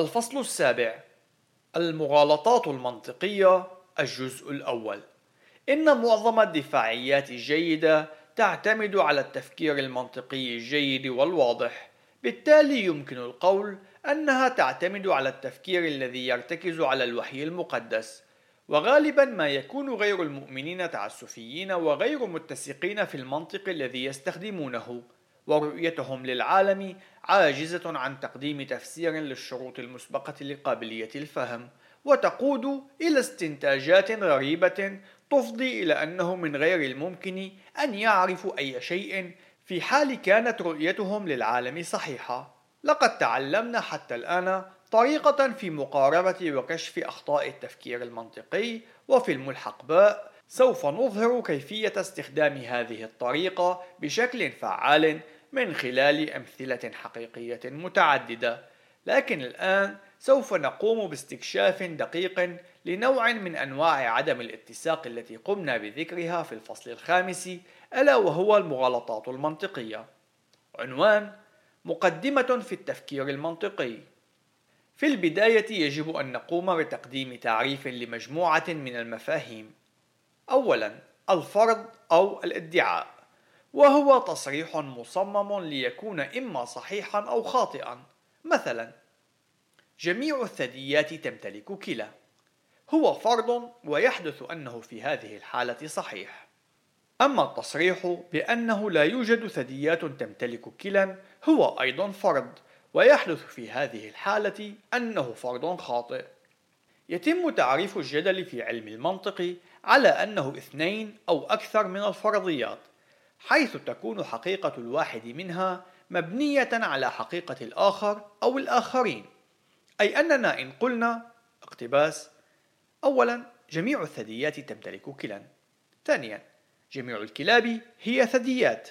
الفصل السابع. المغالطات المنطقية الجزء الأول. إن معظم الدفاعيات الجيدة تعتمد على التفكير المنطقي الجيد والواضح. بالتالي يمكن القول أنها تعتمد على التفكير الذي يرتكز على الوحي المقدس. وغالبا ما يكون غير المؤمنين تعسفيين وغير متسقين في المنطق الذي يستخدمونه. ورؤيتهم للعالم عاجزة عن تقديم تفسير للشروط المسبقة لقابلية الفهم وتقود إلى استنتاجات غريبة تفضي إلى أنه من غير الممكن أن يعرفوا أي شيء في حال كانت رؤيتهم للعالم صحيحة. لقد تعلمنا حتى الآن طريقة في مقاربة وكشف أخطاء التفكير المنطقي وفي الملحق باء سوف نظهر كيفية استخدام هذه الطريقة بشكل فعال من خلال أمثلة حقيقية متعددة. لكن الآن سوف نقوم باستكشاف دقيق لنوع من أنواع عدم الاتساق التي قمنا بذكرها في الفصل الخامس ألا وهو المغالطات المنطقية. عنوان مقدمة في التفكير المنطقي. في البداية يجب أن نقوم بتقديم تعريف لمجموعة من المفاهيم. أولا الفرض أو الادعاء. وهو تصريح مصمم ليكون إما صحيحا أو خاطئا. مثلا جميع الثدييات تمتلك كلى هو فرض ويحدث أنه في هذه الحالة صحيح. أما التصريح بأنه لا يوجد ثدييات تمتلك كلا هو أيضا فرض. ويحدث في هذه الحالة أنه فرض خاطئ. يتم تعريف الجدل في علم المنطق على أنه اثنين أو أكثر من الفرضيات. حيث تكون حقيقة الواحد منها مبنية على حقيقة الآخر أو الآخرين. أي أننا إن قلنا اقتباس أولا جميع الثدييات تمتلك كلا. ثانيا جميع الكلاب هي ثدييات.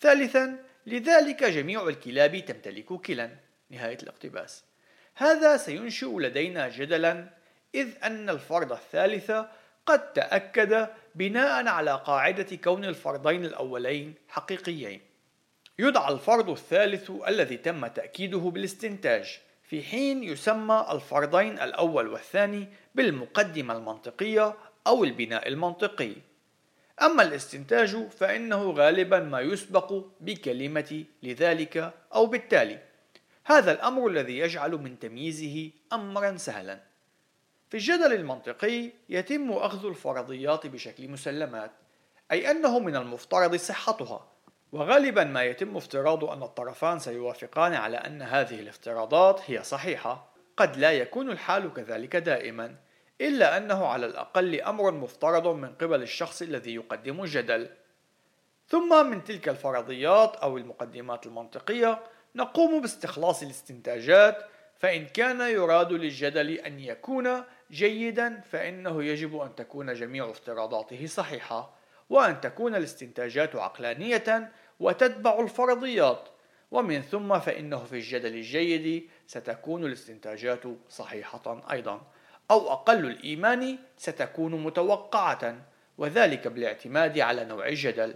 ثالثا لذلك جميع الكلاب تمتلك كلا. نهاية الاقتباس. هذا سينشئ لدينا جدلا إذ أن الفرض الثالث قد تأكد بناء على قاعدة كون الفرضين الأولين حقيقيين. يدعى الفرض الثالث الذي تم تأكيده بالاستنتاج في حين يسمى الفرضين الأول والثاني بالمقدمة المنطقية أو البناء المنطقي. أما الاستنتاج فإنه غالبا ما يسبق بكلمة لذلك أو بالتالي. هذا الأمر الذي يجعل من تمييزه أمرا سهلا. في الجدل المنطقي يتم أخذ الفرضيات بشكل مسلمات أي أنه من المفترض صحتها وغالبا ما يتم افتراض أن الطرفان سيوافقان على أن هذه الافتراضات هي صحيحة. قد لا يكون الحال كذلك دائما إلا أنه على الأقل أمر مفترض من قبل الشخص الذي يقدم الجدل. ثم من تلك الفرضيات أو المقدمات المنطقية نقوم باستخلاص الاستنتاجات فإن كان يراد للجدل أن يكون جيدا فإنه يجب أن تكون جميع افتراضاته صحيحة وأن تكون الاستنتاجات عقلانية وتتبع الفرضيات. ومن ثم فإنه في الجدل الجيد ستكون الاستنتاجات صحيحة أيضا أو أقل الإيمان ستكون متوقعة وذلك بالاعتماد على نوع الجدل.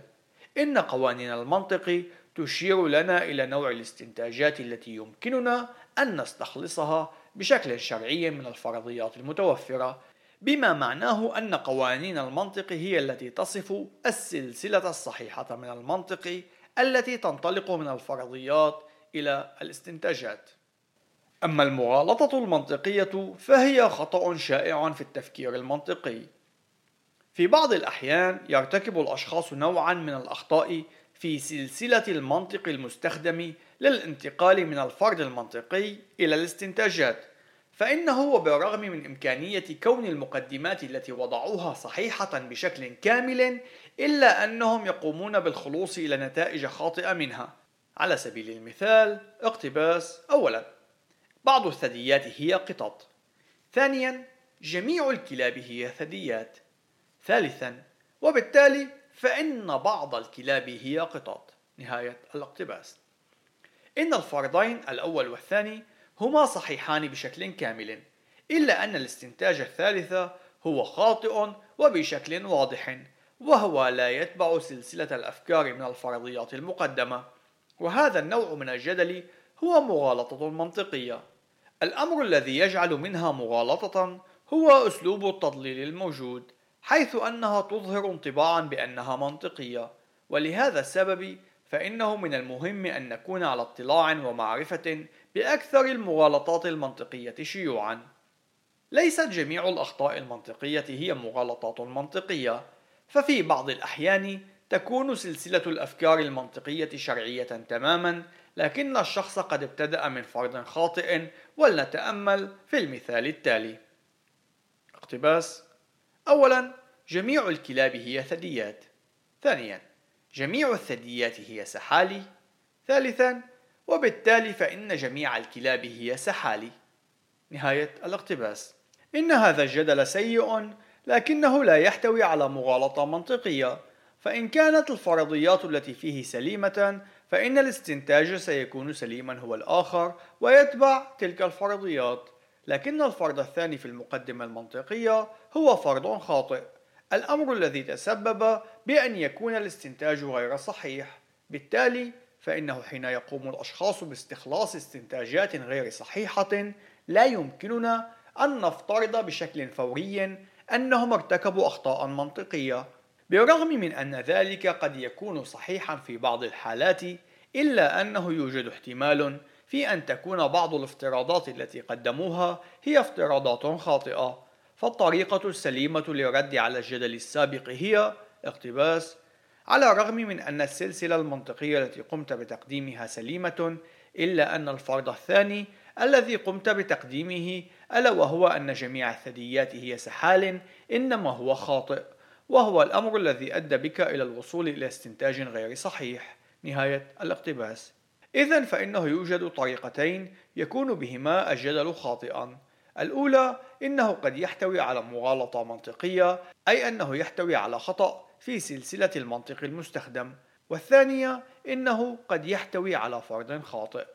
إن قوانين المنطق تشير لنا إلى نوع الاستنتاجات التي يمكننا أن نستخلصها بشكل شرعي من الفرضيات المتوفرة بما معناه أن قوانين المنطق هي التي تصف السلسلة الصحيحة من المنطق التي تنطلق من الفرضيات إلى الاستنتاجات. أما المغالطة المنطقية فهي خطأ شائع في التفكير المنطقي. في بعض الأحيان يرتكب الأشخاص نوعا من الأخطاء في سلسلة المنطق المستخدم للانتقال من الفرض المنطقي إلى الاستنتاجات فإنه وبالرغم من إمكانية كون المقدمات التي وضعوها صحيحة بشكل كامل إلا أنهم يقومون بالخلوص إلى نتائج خاطئة منها. على سبيل المثال اقتباس أولا بعض الثدييات هي قطط. ثانيا جميع الكلاب هي ثدييات. ثالثا وبالتالي فإن بعض الكلاب هي قطط. نهاية الاقتباس. إن الفرضين الأول والثاني هما صحيحان بشكل كامل إلا أن الاستنتاج الثالث هو خاطئ وبشكل واضح وهو لا يتبع سلسلة الأفكار من الفرضيات المقدمة. وهذا النوع من الجدل هو مغالطة منطقية. الأمر الذي يجعل منها مغالطة هو أسلوب التضليل الموجود. حيث أنها تظهر انطباعا بأنها منطقية. ولهذا السبب فإنه من المهم أن نكون على اطلاع ومعرفة بأكثر المغالطات المنطقية شيوعا. ليست جميع الأخطاء المنطقية هي مغالطات منطقية. ففي بعض الأحيان تكون سلسلة الأفكار المنطقية شرعية تماما لكن الشخص قد ابتدأ من فرض خاطئ ولنتأمل في المثال التالي. اقتباس أولا جميع الكلاب هي ثدييات. ثانيا جميع الثدييات هي سحالي. ثالثا وبالتالي فإن جميع الكلاب هي سحالي. نهاية الاقتباس. إن هذا الجدل سيء لكنه لا يحتوي على مغالطة منطقية. فإن كانت الفرضيات التي فيه سليمة فإن الاستنتاج سيكون سليما هو الآخر ويتبع تلك الفرضيات. لكن الفرض الثاني في المقدمة المنطقية هو فرض خاطئ الأمر الذي تسبب بأن يكون الاستنتاج غير صحيح. بالتالي فإنه حين يقوم الأشخاص باستخلاص استنتاجات غير صحيحة لا يمكننا أن نفترض بشكل فوري أنهم ارتكبوا أخطاء منطقية. بالرغم من أن ذلك قد يكون صحيحا في بعض الحالات إلا أنه يوجد احتمال في أن تكون بعض الافتراضات التي قدموها هي افتراضات خاطئة فالطريقة السليمة للرد على الجدل السابق هي اقتباس على الرغم من أن السلسلة المنطقية التي قمت بتقديمها سليمة إلا أن الفرض الثاني الذي قمت بتقديمه ألا وهو أن جميع الثدييات هي سحال إنما هو خاطئ وهو الأمر الذي أدى بك إلى الوصول إلى استنتاج غير صحيح. نهاية الاقتباس. إذا فإنه يوجد طريقتين يكون بهما الجدل خاطئا. الأولى إنه قد يحتوي على مغالطة منطقية أي أنه يحتوي على خطأ في سلسلة المنطق المستخدم. والثانية إنه قد يحتوي على فرض خاطئ.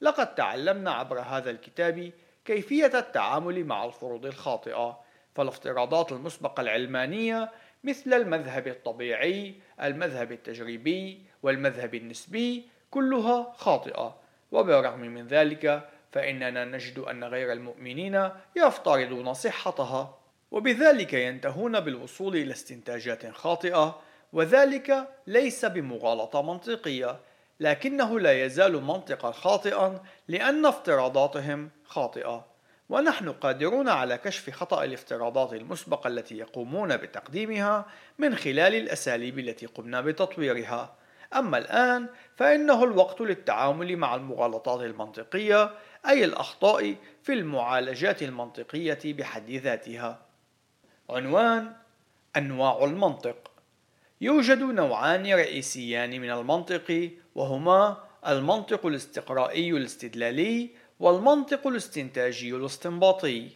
لقد تعلمنا عبر هذا الكتاب كيفية التعامل مع الفروض الخاطئة فالافتراضات المسبقة العلمانية مثل المذهب الطبيعي، المذهب التجريبي، والمذهب النسبي كلها خاطئة، وبالرغم من ذلك فإننا نجد أن غير المؤمنين يفترضون صحتها، وبذلك ينتهون بالوصول إلى استنتاجات خاطئة، وذلك ليس بمغالطة منطقية، لكنه لا يزال منطقا خاطئا لأن افتراضاتهم خاطئة. ونحن قادرون على كشف خطأ الافتراضات المسبقة التي يقومون بتقديمها من خلال الأساليب التي قمنا بتطويرها. أما الآن فإنه الوقت للتعامل مع المغالطات المنطقية أي الأخطاء في المعالجات المنطقية بحد ذاتها. عنوان أنواع المنطق يوجد نوعان رئيسيان من المنطق وهما المنطق الاستقرائي الاستدلالي والمنطق الاستنتاجي الاستنباطي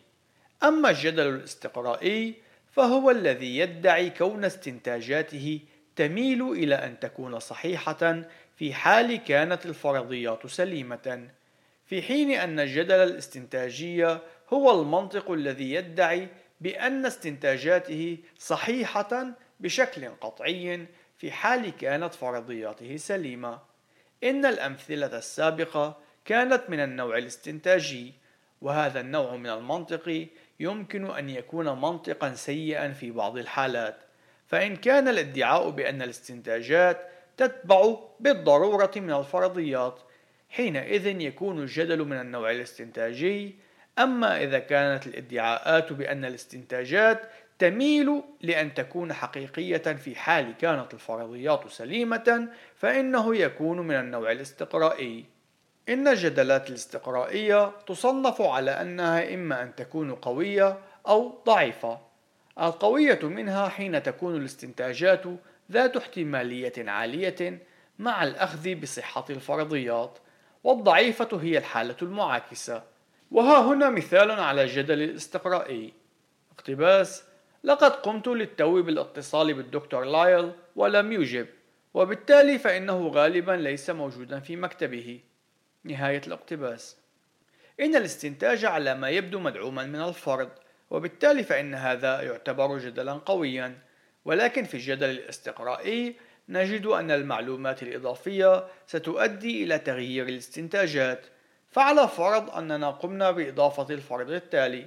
أما الجدل الاستقرائي فهو الذي يدعي كون استنتاجاته تميل إلى أن تكون صحيحة في حال كانت الفرضيات سليمة في حين أن الجدل الاستنتاجي هو المنطق الذي يدعي بأن استنتاجاته صحيحة بشكل قطعي في حال كانت فرضياته سليمة. إن الأمثلة السابقة كانت من النوع الاستنتاجي وهذا النوع من المنطق يمكن أن يكون منطقا سيئا في بعض الحالات. فإن كان الادعاء بأن الاستنتاجات تتبع بالضرورة من الفرضيات حينئذ يكون الجدل من النوع الاستنتاجي أما إذا كانت الادعاءات بأن الاستنتاجات تميل لأن تكون حقيقية في حال كانت الفرضيات سليمة فإنه يكون من النوع الاستقرائي إن الجدلات الاستقرائية تصنف على أنها إما أن تكون قوية أو ضعيفة. القوية منها حين تكون الاستنتاجات ذات احتمالية عالية مع الأخذ بصحة الفرضيات، والضعيفة هي الحالة المعاكسة. وها هنا مثال على الجدل الاستقرائي. اقتباس: لقد قمت للتو بالاتصال بالدكتور لايل ولم يجب، وبالتالي فإنه غالبا ليس موجودا في مكتبه. نهاية الاقتباس إن الاستنتاج على ما يبدو مدعوما من الفرض وبالتالي فإن هذا يعتبر جدلا قويا ولكن في الجدل الاستقرائي نجد أن المعلومات الإضافية ستؤدي إلى تغيير الاستنتاجات. فعلى فرض أننا قمنا بإضافة الفرض التالي.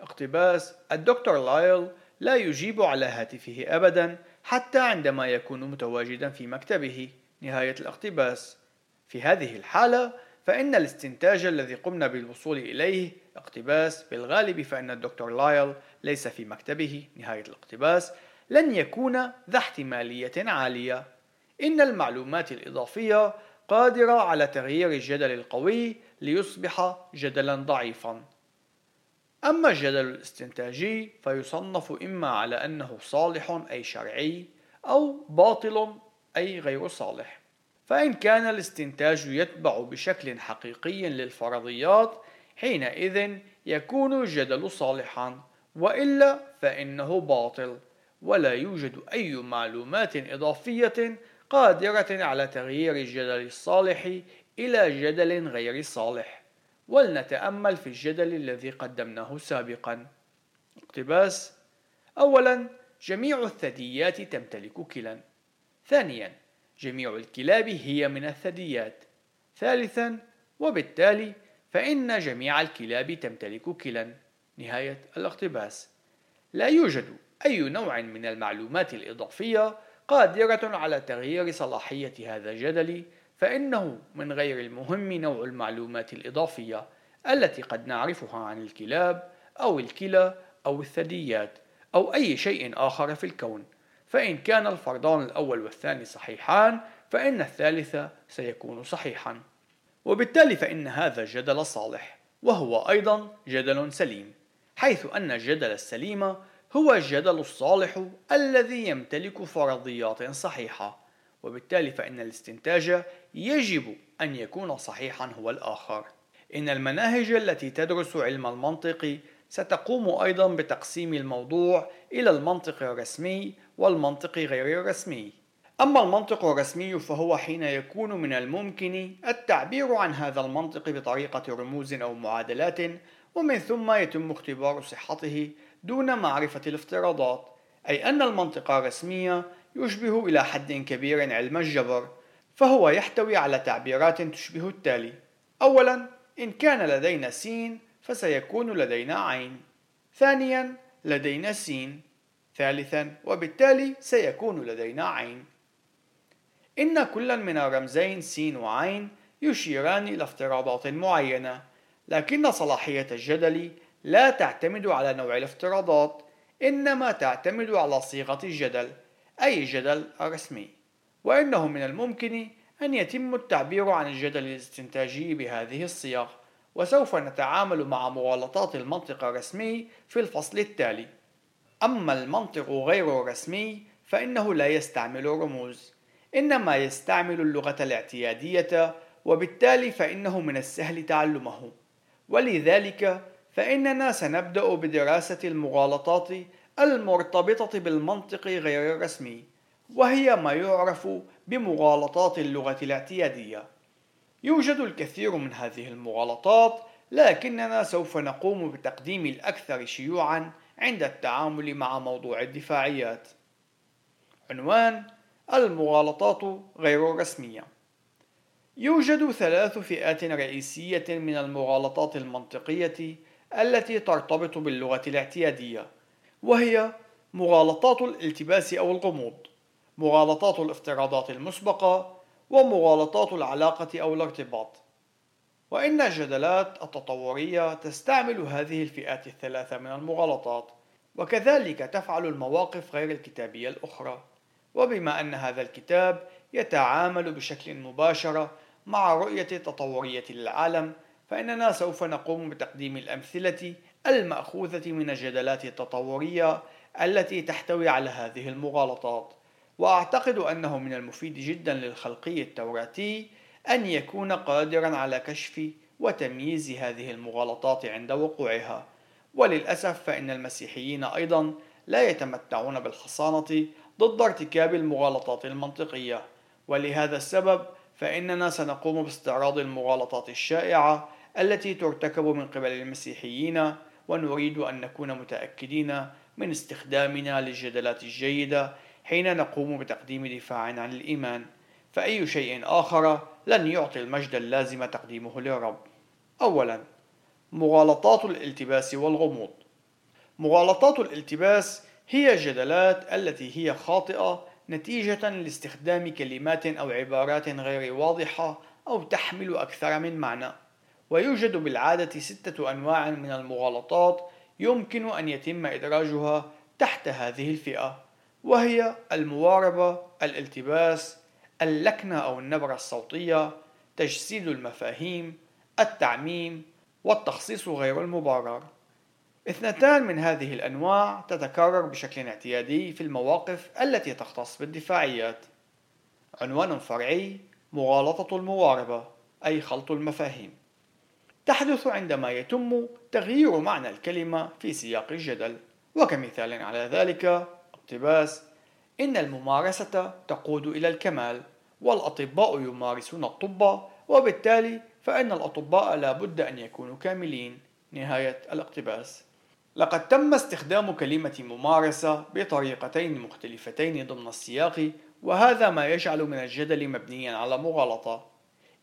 اقتباس الدكتور لايل لا يجيب على هاتفه أبدا حتى عندما يكون متواجدا في مكتبه. نهاية الاقتباس. في هذه الحالة فإن الاستنتاج الذي قمنا بالوصول إليه اقتباس. بالغالب فإن الدكتور لايل ليس في مكتبه. نهاية الاقتباس. لن يكون ذا احتمالية عالية. إن المعلومات الإضافية قادرة على تغيير الجدل القوي ليصبح جدلا ضعيفا. أما الجدل الاستنتاجي فيصنف إما على أنه صالح أي شرعي أو باطل أي غير صالح. فإن كان الاستنتاج يتبع بشكل حقيقي للفرضيات حينئذ يكون الجدل صالحا وإلا فإنه باطل. ولا يوجد أي معلومات إضافية قادرة على تغيير الجدل الصالح إلى جدل غير صالح. ولنتأمل في الجدل الذي قدمناه سابقا. اقتباس أولا جميع الثدييات تمتلك كلا. ثانيا جميع الكلاب هي من الثدييات. ثالثا وبالتالي فإن جميع الكلاب تمتلك كلا. نهاية الاقتباس. لا يوجد أي نوع من المعلومات الإضافية قادرة على تغيير صلاحية هذا الجدل فإنه من غير المهم نوع المعلومات الإضافية التي قد نعرفها عن الكلاب أو الكلى أو الثدييات أو أي شيء آخر في الكون. فإن كان الفرضان الأول والثاني صحيحان فإن الثالث سيكون صحيحا. وبالتالي فإن هذا الجدل صالح وهو أيضا جدل سليم حيث أن الجدل السليم هو الجدل الصالح الذي يمتلك فرضيات صحيحة وبالتالي فإن الاستنتاج يجب أن يكون صحيحا هو الآخر. إن المناهج التي تدرس علم المنطق ستقوم أيضا بتقسيم الموضوع إلى المنطق الرسمي والمنطق غير الرسمي. أما المنطق الرسمي فهو حين يكون من الممكن التعبير عن هذا المنطق بطريقة رموز أو معادلات ومن ثم يتم اختبار صحته دون معرفة الافتراضات أي أن المنطق الرسمي يشبه إلى حد كبير علم الجبر فهو يحتوي على تعبيرات تشبه التالي. أولا إن كان لدينا س فسيكون لدينا عين. ثانيا لدينا س ثالثا وبالتالي سيكون لدينا عين. إن كلا من الرمزين س وعين يشيران إلى افتراضات معينة لكن صلاحية الجدل لا تعتمد على نوع الافتراضات إنما تعتمد على صيغة الجدل أي الجدل الرسمي وإنه من الممكن أن يتم التعبير عن الجدل الاستنتاجي بهذه الصيغ وسوف نتعامل مع مغالطات المنطق الرسمي في الفصل التالي. أما المنطق غير الرسمي فإنه لا يستعمل رموز إنما يستعمل اللغة الاعتيادية وبالتالي فإنه من السهل تعلمه. ولذلك فإننا سنبدأ بدراسة المغالطات المرتبطة بالمنطق غير الرسمي وهي ما يعرف بمغالطات اللغة الاعتيادية. يوجد الكثير من هذه المغالطات لكننا سوف نقوم بتقديم الأكثر شيوعا عند التعامل مع موضوع الدفاعيات. عنوان المغالطات غير الرسمية. يوجد ثلاث فئات رئيسية من المغالطات المنطقية التي ترتبط باللغة الاعتيادية وهي مغالطات الالتباس أو الغموض مغالطات الافتراضات المسبقة ومغالطات العلاقة أو الارتباط. وإن الجدلات التطورية تستعمل هذه الفئات الثلاثة من المغالطات وكذلك تفعل المواقف غير الكتابية الأخرى. وبما أن هذا الكتاب يتعامل بشكل مباشر مع رؤية تطورية للعالم فإننا سوف نقوم بتقديم الأمثلة المأخوذة من الجدلات التطورية التي تحتوي على هذه المغالطات. وأعتقد أنه من المفيد جدا للخلقي التوراتي أن يكون قادرا على كشف وتمييز هذه المغالطات عند وقوعها. وللأسف فإن المسيحيين أيضا لا يتمتعون بالحصانة ضد ارتكاب المغالطات المنطقية. ولهذا السبب فإننا سنقوم باستعراض المغالطات الشائعة التي ترتكب من قبل المسيحيين ونريد أن نكون متأكدين من استخدامنا للجدلات الجيدة حين نقوم بتقديم دفاع عن الإيمان. فأي شيء آخر لن يعطي المجد اللازم تقديمه للرب. أولا مغالطات الالتباس والغموض. مغالطات الالتباس هي الجدلات التي هي خاطئة نتيجة لاستخدام كلمات أو عبارات غير واضحة أو تحمل أكثر من معنى ويوجد بالعادة ستة أنواع من المغالطات يمكن أن يتم إدراجها تحت هذه الفئة وهي المواربة، الالتباس، اللكنة أو النبرة الصوتية، تجسيد المفاهيم، التعميم، والتخصيص غير المبرر. اثنتان من هذه الأنواع تتكرر بشكل اعتيادي في المواقف التي تختص بالدفاعيات. عنوان فرعي مغالطة المواربة أي خلط المفاهيم. تحدث عندما يتم تغيير معنى الكلمة في سياق الجدل وكمثال على ذلك اقتباس إن الممارسة تقود إلى الكمال والأطباء يمارسون الطب وبالتالي فإن الأطباء لا بد أن يكونوا كاملين نهاية الاقتباس لقد تم استخدام كلمة ممارسة بطريقتين مختلفتين ضمن السياق وهذا ما يجعل من الجدل مبنيا على مغالطة.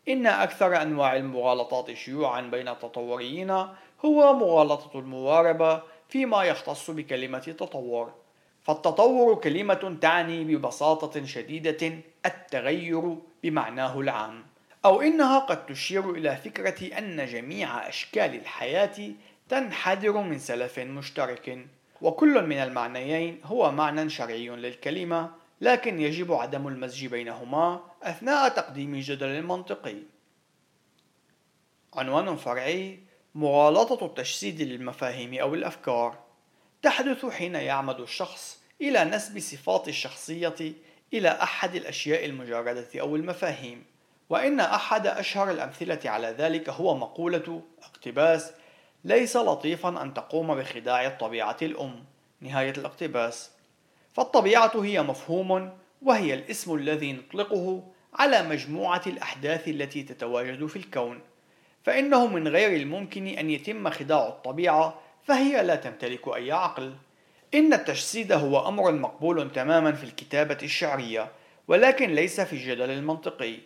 إن أكثر أنواع المغالطات شيوعا بين التطوريين هو مغالطة المواربة فيما يختص بكلمة تطور. فالتطور كلمة تعني ببساطة شديدة التغير بمعناه العام أو إنها قد تشير إلى فكرة أن جميع أشكال الحياة تنحدر من سلف مشترك وكل من المعنيين هو معنى شرعي للكلمة لكن يجب عدم المزج بينهما أثناء تقديم جدل منطقي. عنوان فرعي مغالطة التجسيد للمفاهيم أو الأفكار. تحدث حين يعمد الشخص إلى نسب صفات الشخصية إلى أحد الأشياء المجردة أو المفاهيم وإن أحد أشهر الأمثلة على ذلك هو مقولة اقتباس ليس لطيفا أن تقوم بخداع الطبيعة الأم. نهاية الاقتباس. فالطبيعة هي مفهوم وهي الاسم الذي نطلقه على مجموعة الأحداث التي تتواجد في الكون. فإنه من غير الممكن أن يتم خداع الطبيعة فهي لا تمتلك أي عقل. إن التجسيد هو أمر مقبول تماما في الكتابة الشعرية ولكن ليس في الجدل المنطقي.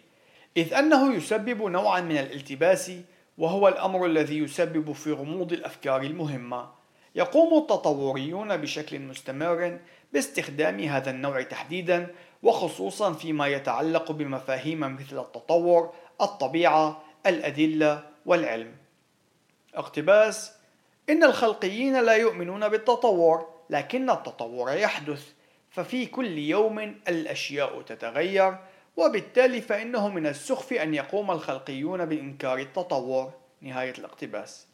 إذ أنه يسبب نوعا من الالتباس وهو الأمر الذي يسبب في غموض الأفكار المهمة. يقوم التطوريون بشكل مستمر باستخدام هذا النوع تحديدا وخصوصا فيما يتعلق بمفاهيم مثل التطور الطبيعة الأدلة والعلم. اقتباس إن الخلقيين لا يؤمنون بالتطور لكن التطور يحدث ففي كل يوم الأشياء تتغير وبالتالي فإنه من السخف أن يقوم الخلقيون بإنكار التطور. نهاية الاقتباس.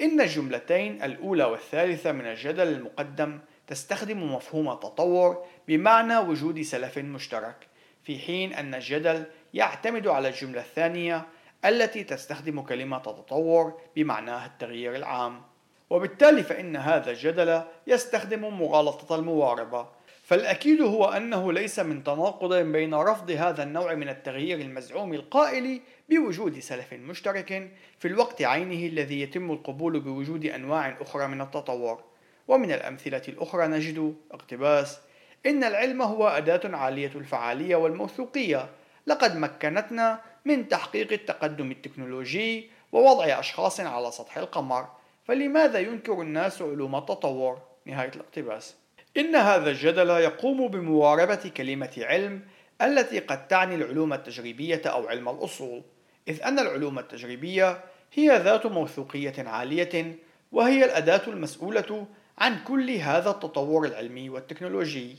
إن الجملتين الأولى والثالثة من الجدل المقدم تستخدم مفهوم التطور بمعنى وجود سلف مشترك في حين أن الجدل يعتمد على الجملة الثانية التي تستخدم كلمة تطور بمعناها التغيير العام. وبالتالي فإن هذا الجدل يستخدم مغالطة المواربة فالأكيد هو أنه ليس من تناقض بين رفض هذا النوع من التغيير المزعوم القائل بوجود سلف مشترك في الوقت عينه الذي يتم القبول بوجود أنواع أخرى من التطور. ومن الأمثلة الأخرى نجد اقتباس إن العلم هو أداة عالية الفعالية والموثوقية. لقد مكنتنا من تحقيق التقدم التكنولوجي ووضع أشخاص على سطح القمر. فلماذا ينكر الناس علوم التطور؟ نهاية الاقتباس. إن هذا الجدل يقوم بمواربة كلمة علم التي قد تعني العلوم التجريبية أو علم الأصول إذ أن العلوم التجريبية هي ذات موثوقية عالية وهي الأداة المسؤولة عن كل هذا التطور العلمي والتكنولوجي.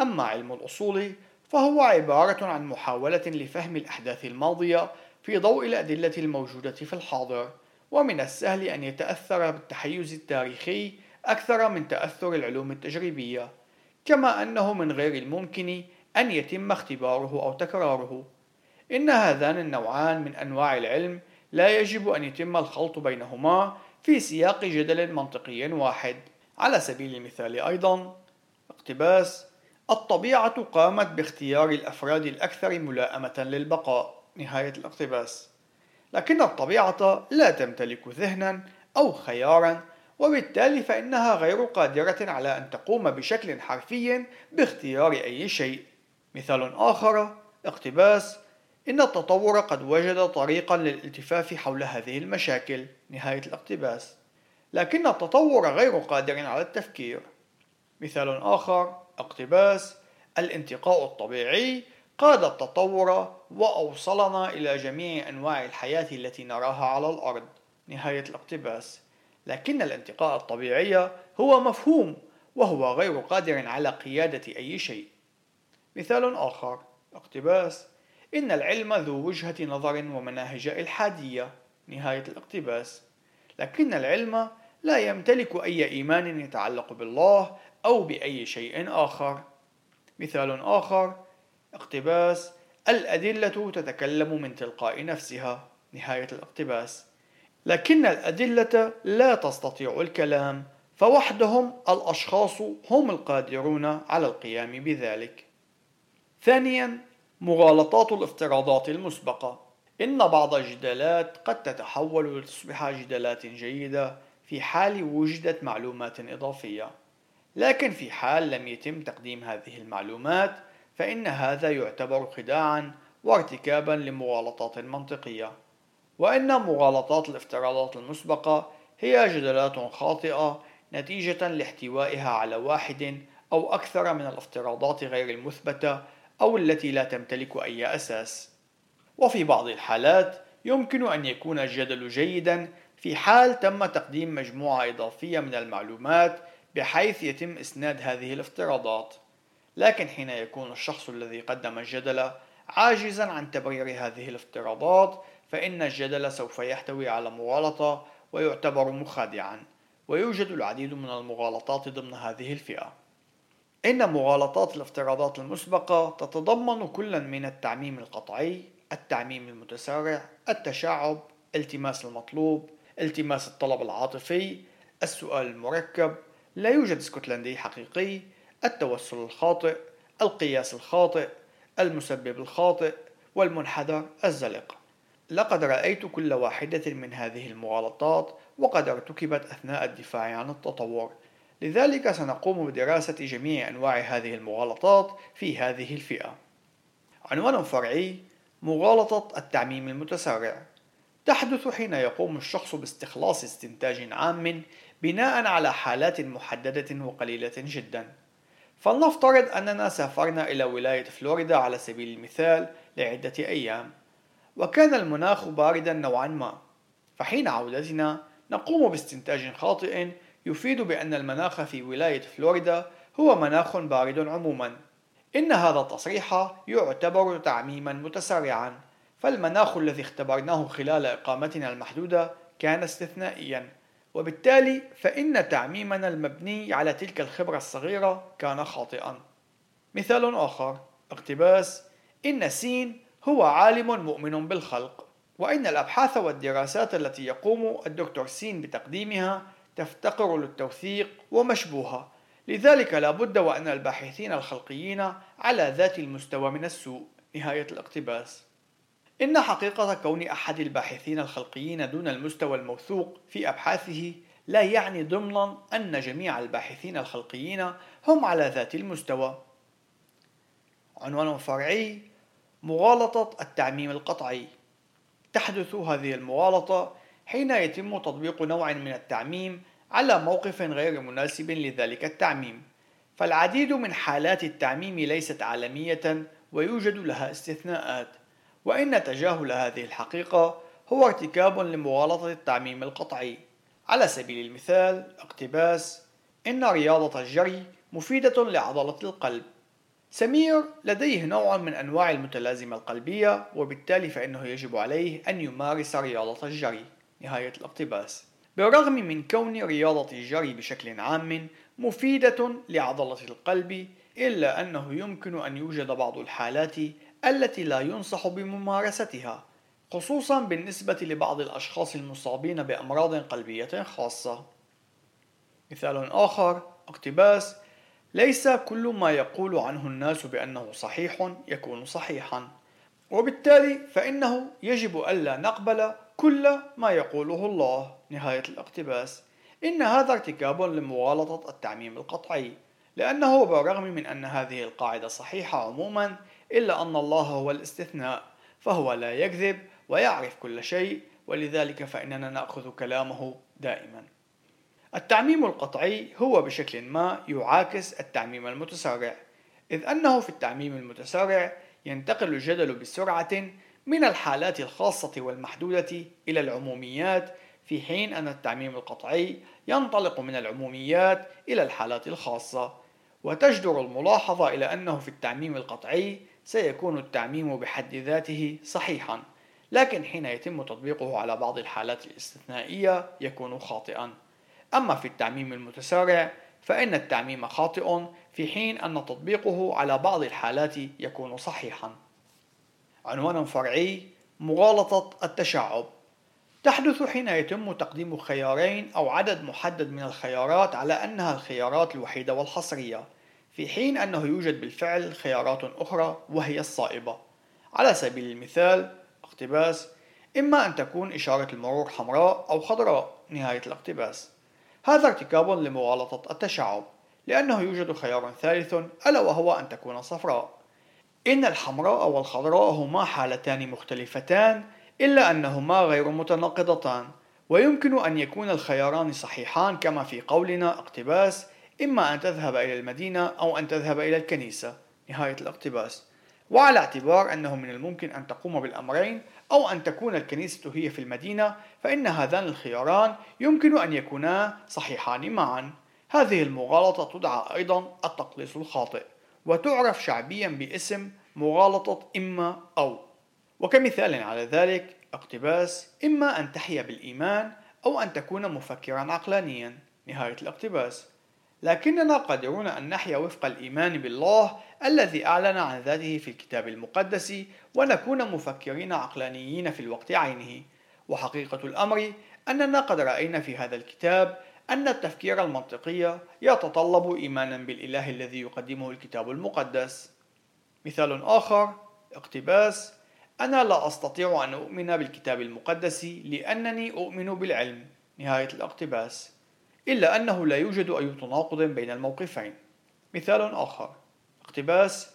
أما علم الأصول فهو عبارة عن محاولة لفهم الأحداث الماضية في ضوء الأدلة الموجودة في الحاضر ومن السهل أن يتأثر بالتحيز التاريخي أكثر من تأثر العلوم التجريبية كما أنه من غير الممكن أن يتم اختباره أو تكراره. إن هذان النوعان من أنواع العلم لا يجب أن يتم الخلط بينهما في سياق جدل منطقي واحد. على سبيل المثال أيضا اقتباس الطبيعة قامت باختيار الأفراد الأكثر ملائمة للبقاء. نهاية الاقتباس. لكن الطبيعة لا تمتلك ذهنا أو خيارا وبالتالي فإنها غير قادرة على أن تقوم بشكل حرفي باختيار أي شيء. مثال آخر اقتباس إن التطور قد وجد طريقا للالتفاف حول هذه المشاكل. نهاية الاقتباس. لكن التطور غير قادر على التفكير. مثال آخر اقتباس الانتقاء الطبيعي قاد التطور وأوصلنا إلى جميع أنواع الحياة التي نراها على الأرض. نهاية الاقتباس. لكن الانتقاء الطبيعي هو مفهوم وهو غير قادر على قيادة أي شيء. مثال آخر اقتباس إن العلم ذو وجهة نظر ومناهج إلحادية نهاية الاقتباس. لكن العلم لا يمتلك أي إيمان يتعلق بالله أو بأي شيء آخر. مثال آخر اقتباس. الأدلة تتكلم من تلقاء نفسها نهاية الاقتباس. لكن الأدلة لا تستطيع الكلام فوحدهم الأشخاص هم القادرون على القيام بذلك. ثانيا مغالطات الافتراضات المسبقة. إن بعض الجدالات قد تتحول لتصبح جدالات جيدة في حال وجدت معلومات إضافية. لكن في حال لم يتم تقديم هذه المعلومات فإن هذا يعتبر خداعا وارتكابا لمغالطات منطقية. وإن مغالطات الافتراضات المسبقة هي جدلات خاطئة نتيجة لاحتوائها على واحد أو أكثر من الافتراضات غير المثبتة أو التي لا تمتلك أي أساس. وفي بعض الحالات يمكن أن يكون الجدل جيدا في حال تم تقديم مجموعة إضافية من المعلومات بحيث يتم إسناد هذه الافتراضات. لكن حين يكون الشخص الذي قدم الجدل عاجزا عن تبرير هذه الافتراضات فإن الجدل سوف يحتوي على مغالطة ويعتبر مخادعا ويوجد العديد من المغالطات ضمن هذه الفئة. إن مغالطات الافتراضات المسبقة تتضمن كلا من التعميم القطعي التعميم المتسارع التشعب التماس المطلوب التماس الطلب العاطفي السؤال المركب لا يوجد اسكتلندي حقيقي التوسل الخاطئ القياس الخاطئ المسبب الخاطئ والمنحدر الزلق. لقد رأيت كل واحدة من هذه المغالطات وقد ارتكبت أثناء الدفاع عن التطور. لذلك سنقوم بدراسة جميع أنواع هذه المغالطات في هذه الفئة. عنوان فرعي مغالطة التعميم المتسارع تحدث حين يقوم الشخص باستخلاص استنتاج عام بناء على حالات محددة وقليلة جدا. فلنفترض أننا سافرنا إلى ولاية فلوريدا على سبيل المثال لعدة أيام. وكان المناخ باردا نوعا ما. فحين عودتنا نقوم باستنتاج خاطئ يفيد بأن المناخ في ولاية فلوريدا هو مناخ بارد عموما. إن هذا التصريح يعتبر تعميما متسارعا فالمناخ الذي اختبرناه خلال إقامتنا المحدودة كان استثنائيا. وبالتالي فإن تعميمنا المبني على تلك الخبرة الصغيرة كان خاطئا. مثال آخر اقتباس إن سين هو عالم مؤمن بالخلق وإن الأبحاث والدراسات التي يقوم الدكتور سين بتقديمها تفتقر للتوثيق ومشبوهة. لذلك لا بد وأن الباحثين الخلقيين على ذات المستوى من السوء. نهاية الاقتباس. إن حقيقة كون أحد الباحثين الخلقيين دون المستوى الموثوق في أبحاثه لا يعني ضمنا أن جميع الباحثين الخلقيين هم على ذات المستوى. عنوان فرعي مغالطة التعميم القطعي. تحدث هذه المغالطة حين يتم تطبيق نوع من التعميم على موقف غير مناسب لذلك التعميم. فالعديد من حالات التعميم ليست عالمية ويوجد لها استثناءات وإن تجاهل هذه الحقيقة هو ارتكاب لمغالطة التعميم القطعي. على سبيل المثال اقتباس إن رياضة الجري مفيدة لعضلة القلب. سمير لديه نوع من أنواع المتلازمة القلبية وبالتالي فإنه يجب عليه أن يمارس رياضة الجري. نهاية الاقتباس. بالرغم من كون رياضة الجري بشكل عام مفيدة لعضلة القلب إلا أنه يمكن أن يوجد بعض الحالات التي لا ينصح بممارستها خصوصا بالنسبة لبعض الأشخاص المصابين بأمراض قلبية خاصة. مثال آخر اقتباس ليس كل ما يقول عنه الناس بأنه صحيح يكون صحيحا. وبالتالي فإنه يجب ألا نقبل كل ما يقوله الله. نهاية الاقتباس. إن هذا ارتكاب لمغالطة التعميم القطعي لأنه بالرغم من أن هذه القاعدة صحيحة عموما إلا أن الله هو الاستثناء فهو لا يكذب ويعرف كل شيء. ولذلك فإننا نأخذ كلامه دائما. التعميم القطعي هو بشكل ما يعاكس التعميم المتسارع إذ أنه في التعميم المتسارع ينتقل الجدل بسرعة من الحالات الخاصة والمحدودة إلى العموميات في حين أن التعميم القطعي ينطلق من العموميات إلى الحالات الخاصة. وتجدر الملاحظة إلى أنه في التعميم القطعي سيكون التعميم بحد ذاته صحيحا لكن حين يتم تطبيقه على بعض الحالات الاستثنائية يكون خاطئا. أما في التعميم المتسارع فإن التعميم خاطئ في حين أن تطبيقه على بعض الحالات يكون صحيحا. عنوان فرعي مغالطة التشعب. تحدث حين يتم تقديم خيارين أو عدد محدد من الخيارات على أنها الخيارات الوحيدة والحصرية في حين أنه يوجد بالفعل خيارات أخرى وهي الصائبة. على سبيل المثال اقتباس إما أن تكون إشارة المرور حمراء أو خضراء نهاية الاقتباس. هذا ارتكاب لمغالطة التشعب لأنه يوجد خيار ثالث ألا وهو أن تكون صفراء. إن الحمراء والخضراء هما حالتان مختلفتان إلا أنهما غير متناقضتان. ويمكن أن يكون الخياران صحيحان كما في قولنا اقتباس إما أن تذهب إلى المدينة أو أن تذهب إلى الكنيسة. نهاية الاقتباس. وعلى اعتبار أنه من الممكن أن تقوم بالأمرين أو أن تكون الكنيسة هي في المدينة فإن هذان الخياران يمكن أن يكونا صحيحان معا. هذه المغالطة تدعى أيضا التقليص الخاطئ وتعرف شعبيا باسم مغالطة إما أو. وكمثال على ذلك اقتباس إما أن تحيا بالإيمان أو أن تكون مفكرا عقلانيا. نهاية الاقتباس. لكننا قادرون أن نحيا وفق الإيمان بالله الذي أعلن عن ذاته في الكتاب المقدس ونكون مفكرين عقلانيين في الوقت عينه. وحقيقة الأمر أننا قد رأينا في هذا الكتاب أن التفكير المنطقي يتطلب إيمانا بالإله الذي يقدمه الكتاب المقدس. مثال آخر اقتباس أنا لا أستطيع أن أؤمن بالكتاب المقدس لأنني أؤمن بالعلم. نهاية الاقتباس. إلا أنه لا يوجد أي تناقض بين الموقفين. مثال آخر. اقتباس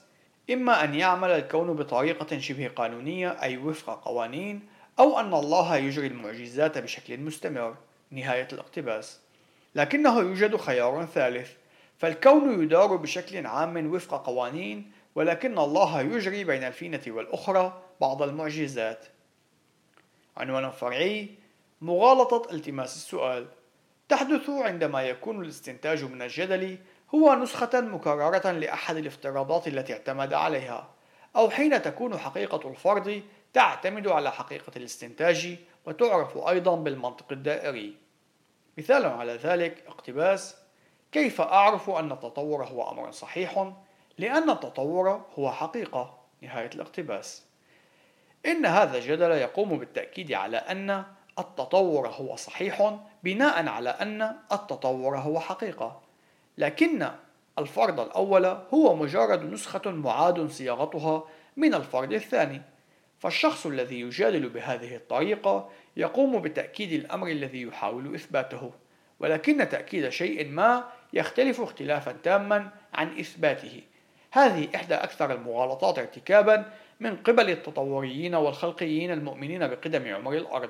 إما أن يعمل الكون بطريقة شبه قانونية أي وفق قوانين أو أن الله يجري المعجزات بشكل مستمر. نهاية الاقتباس. لكنه يوجد خيار ثالث. فالكون يدار بشكل عام وفق قوانين ولكن الله يجري بين الفينة والأخرى بعض المعجزات. عنوان فرعي مغالطة التماس السؤال. تحدث عندما يكون الاستنتاج من الجدل هو نسخة مكررة لأحد الافتراضات التي اعتمد عليها أو حين تكون حقيقة الفرض تعتمد على حقيقة الاستنتاج وتعرف أيضا بالمنطق الدائري. مثال على ذلك اقتباس كيف أعرف أن التطور هو أمر صحيح؟ لأن التطور هو حقيقة. نهاية الاقتباس. إن هذا الجدل يقوم بالتأكيد على أن التطور هو صحيح بناء على أن التطور هو حقيقة. لكن الفرض الأول هو مجرد نسخة معاد صياغتها من الفرض الثاني. فالشخص الذي يجادل بهذه الطريقة يقوم بتأكيد الأمر الذي يحاول إثباته ولكن تأكيد شيء ما يختلف اختلافا تاما عن إثباته. هذه إحدى أكثر المغالطات ارتكابا من قبل التطوريين والخلقيين المؤمنين بقدم عمر الأرض.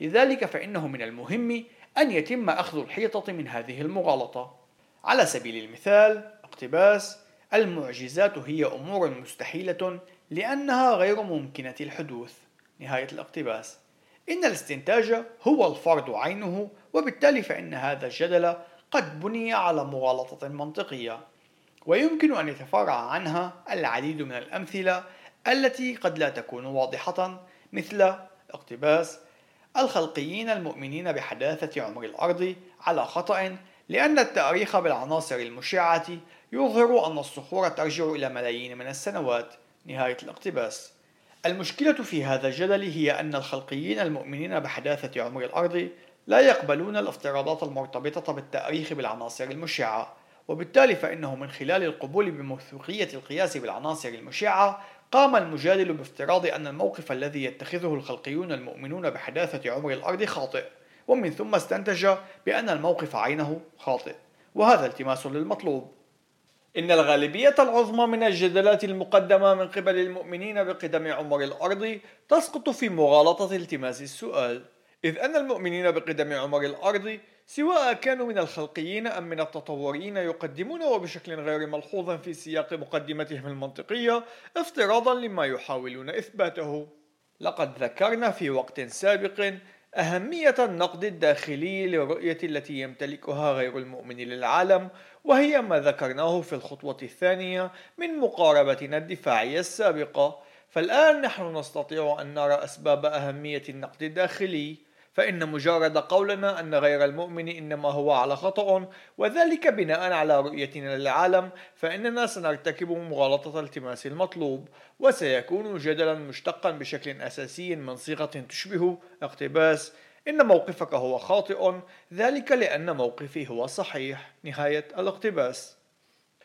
لذلك فإنه من المهم أن يتم أخذ الحيطة من هذه المغالطة. على سبيل المثال اقتباس المعجزات هي أمور مستحيلة لأنها غير ممكنة الحدوث. نهاية الاقتباس. إن الاستنتاج هو الفرض عينه وبالتالي فإن هذا الجدل قد بني على مغالطة منطقية. ويمكن أن يتفرع عنها العديد من الأمثلة التي قد لا تكون واضحة مثل اقتباس الخلقيين المؤمنين بحداثة عمر الأرض على خطأ لأن التاريخ بالعناصر المشعة يظهر أن الصخور ترجع إلى ملايين من السنوات. نهاية الاقتباس. المشكلة في هذا الجدل هي أن الخلقيين المؤمنين بحداثة عمر الأرض لا يقبلون الافتراضات المرتبطة بالتاريخ بالعناصر المشعة وبالتالي فإنه من خلال القبول بموثوقية القياس بالعناصر المشعة قام المجادل بافتراض أن الموقف الذي يتخذه الخلقيون المؤمنون بحداثة عمر الأرض خاطئ ومن ثم استنتج بأن الموقف عينه خاطئ وهذا التماس للمطلوب. إن الغالبية العظمى من الجدلات المقدمة من قبل المؤمنين بقدم عمر الأرض تسقط في مغالطة التماس السؤال إذ أن المؤمنين بقدم عمر الأرض سواء كانوا من الخلقيين أم من التطوريين يقدمون وبشكل غير ملحوظ في سياق مقدمتهم المنطقية افتراضا لما يحاولون إثباته. لقد ذكرنا في وقت سابق أهمية النقد الداخلي للرؤية التي يمتلكها غير المؤمن للعالم وهي ما ذكرناه في الخطوة الثانية من مقاربتنا الدفاعية السابقة. فالآن نحن نستطيع أن نرى أسباب أهمية النقد الداخلي. فإن مجرد قولنا أن غير المؤمن إنما هو على خطأ وذلك بناء على رؤيتنا للعالم فإننا سنرتكب مغالطة التماس المطلوب وسيكون جدلا مشتقا بشكل أساسي من صيغة تشبه اقتباس إن موقفك هو خاطئ ذلك لأن موقفي هو صحيح. نهاية الاقتباس.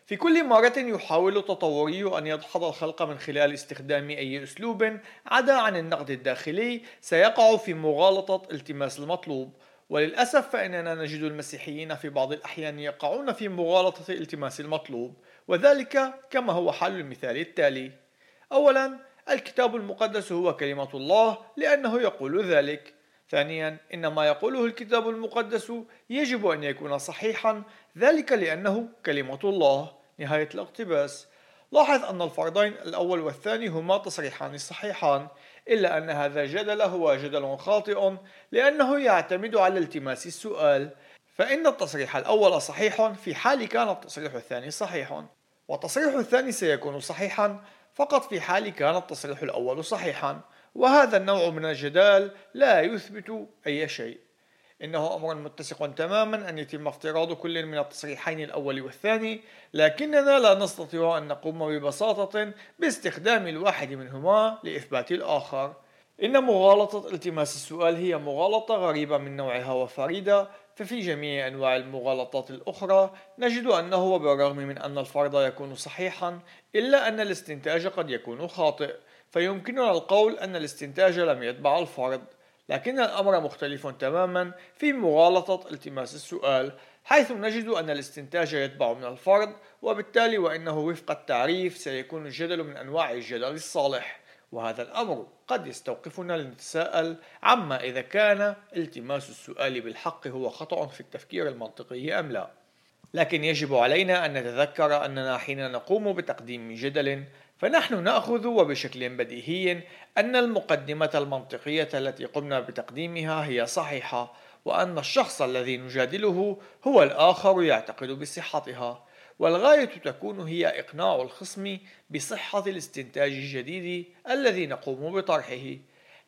في كل مرة يحاول التطوري أن يدحض الخلق من خلال استخدام أي أسلوب عدا عن النقد الداخلي سيقع في مغالطة التماس المطلوب. وللأسف فإننا نجد المسيحيين في بعض الأحيان يقعون في مغالطة التماس المطلوب وذلك كما هو حال المثال التالي. أولا الكتاب المقدس هو كلمة الله لأنه يقول ذلك. ثانيا إن ما يقوله الكتاب المقدس يجب أن يكون صحيحا ذلك لأنه كلمة الله. نهاية الاقتباس. لاحظ أن الفرضين الأول والثاني هما تصريحان صحيحان إلا أن هذا الجدل هو جدل خاطئ لأنه يعتمد على التماس السؤال. فإن التصريح الأول صحيح في حال كان التصريح الثاني صحيح. والتصريح الثاني سيكون صحيحا فقط في حال كان التصريح الأول صحيحا. وهذا النوع من الجدال لا يثبت أي شيء. إنه أمر متسق تماما أن يتم افتراض كل من التصريحين الأول والثاني لكننا لا نستطيع أن نقوم ببساطة باستخدام الواحد منهما لإثبات الآخر. إن مغالطة التماس السؤال هي مغالطة غريبة من نوعها وفريدة ففي جميع أنواع المغالطات الأخرى نجد أنه بالرغم من أن الفرض يكون صحيحا إلا أن الاستنتاج قد يكون خاطئ فيمكننا القول أن الاستنتاج لم يتبع الفرض. لكن الأمر مختلف تماما في مغالطة التماس السؤال حيث نجد أن الاستنتاج يتبع من الفرض وبالتالي وإنه وفق التعريف سيكون الجدل من أنواع الجدل الصالح. وهذا الأمر قد يستوقفنا لنتساءل عما إذا كان التماس السؤال بالحق هو خطأ في التفكير المنطقي أم لا. لكن يجب علينا أن نتذكر أننا حين نقوم بتقديم جدل فنحن نأخذ وبشكل بديهي أن المقدمة المنطقية التي قمنا بتقديمها هي صحيحة وأن الشخص الذي نجادله هو الآخر يعتقد بصحتها والغاية تكون هي إقناع الخصم بصحة الاستنتاج الجديد الذي نقوم بطرحه.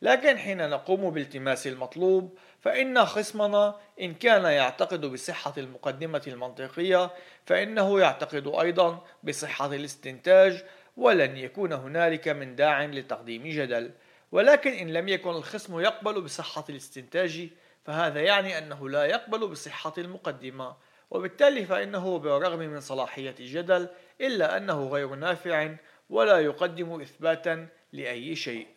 لكن حين نقوم بالتماس المطلوب فإن خصمنا إن كان يعتقد بصحة المقدمة المنطقية فإنه يعتقد أيضا بصحة الاستنتاج ولن يكون هنالك من داع لتقديم جدل ولكن إن لم يكن الخصم يقبل بصحة الاستنتاج فهذا يعني أنه لا يقبل بصحة المقدمة. وبالتالي فإنه بالرغم من صلاحية الجدل إلا أنه غير نافع ولا يقدم إثباتا لأي شيء.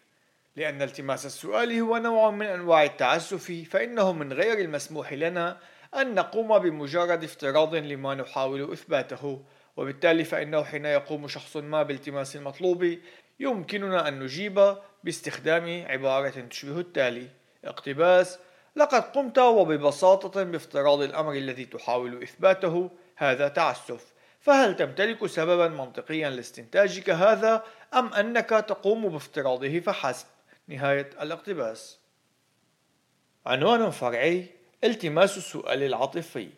لأن التماس السؤال هو نوع من أنواع التعسف فإنه من غير المسموح لنا أن نقوم بمجرد افتراض لما نحاول إثباته. وبالتالي فإنه حين يقوم شخص ما بالتماس المطلوب يمكننا أن نجيب باستخدام عبارة تشبه التالي. اقتباس لقد قمت وببساطة بافتراض الأمر الذي تحاول إثباته هذا تعسف. فهل تمتلك سببا منطقيا لاستنتاجك هذا أم أنك تقوم بافتراضه فحسب؟ نهاية الاقتباس. عنوان فرعي التماس السؤال العاطفي.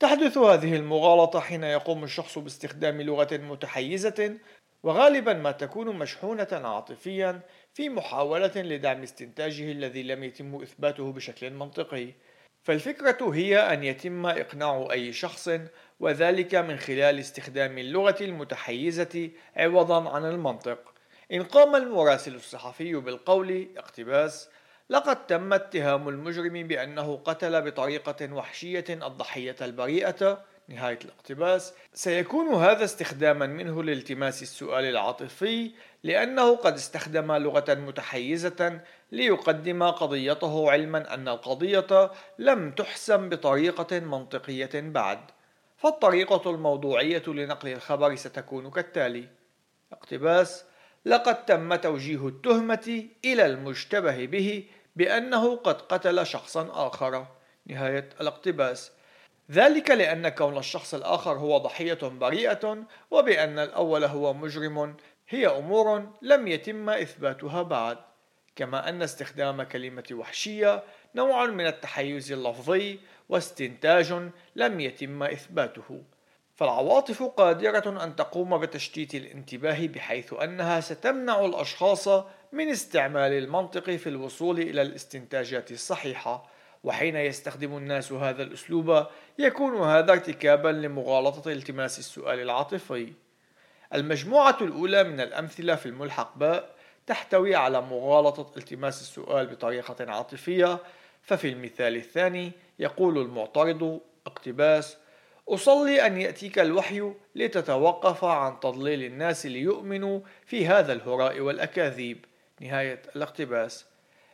تحدث هذه المغالطة حين يقوم الشخص باستخدام لغة متحيزة وغالبا ما تكون مشحونة عاطفيا في محاولة لدعم استنتاجه الذي لم يتم إثباته بشكل منطقي. فالفكرة هي أن يتم إقناع أي شخص وذلك من خلال استخدام اللغة المتحيزة عوضا عن المنطق. إن قام المراسل الصحفي بالقول اقتباس لقد تم اتهام المجرم بأنه قتل بطريقة وحشية الضحية البريئة. نهاية الاقتباس. سيكون هذا استخداما منه لالتماس السؤال العاطفي لأنه قد استخدم لغة متحيزة ليقدم قضيته علما أن القضية لم تحسم بطريقة منطقية بعد. فالطريقة الموضوعية لنقل الخبر ستكون كالتالي اقتباس. لقد تم توجيه التهمة إلى المشتبه به بأنه قد قتل شخصا آخر. نهاية الاقتباس. ذلك لأن كون الشخص الآخر هو ضحية بريئة وبأن الأول هو مجرم. هي أمور لم يتم إثباتها بعد. كما أن استخدام كلمة وحشية نوع من التحيز اللفظي واستنتاج لم يتم إثباته. فالعواطف قادرة أن تقوم بتشتيت الانتباه بحيث أنها ستمنع الأشخاص من استعمال المنطق في الوصول إلى الاستنتاجات الصحيحة وحين يستخدم الناس هذا الأسلوب يكون هذا ارتكابا لمغالطة التماس السؤال العاطفي. المجموعة الأولى من الأمثلة في الملحق باء تحتوي على مغالطة التماس السؤال بطريقة عاطفية ففي المثال الثاني يقول المعترض اقتباس أصلي أن يأتيك الوحي لتتوقف عن تضليل الناس ليؤمنوا في هذا الهراء والأكاذيب. نهاية الاقتباس.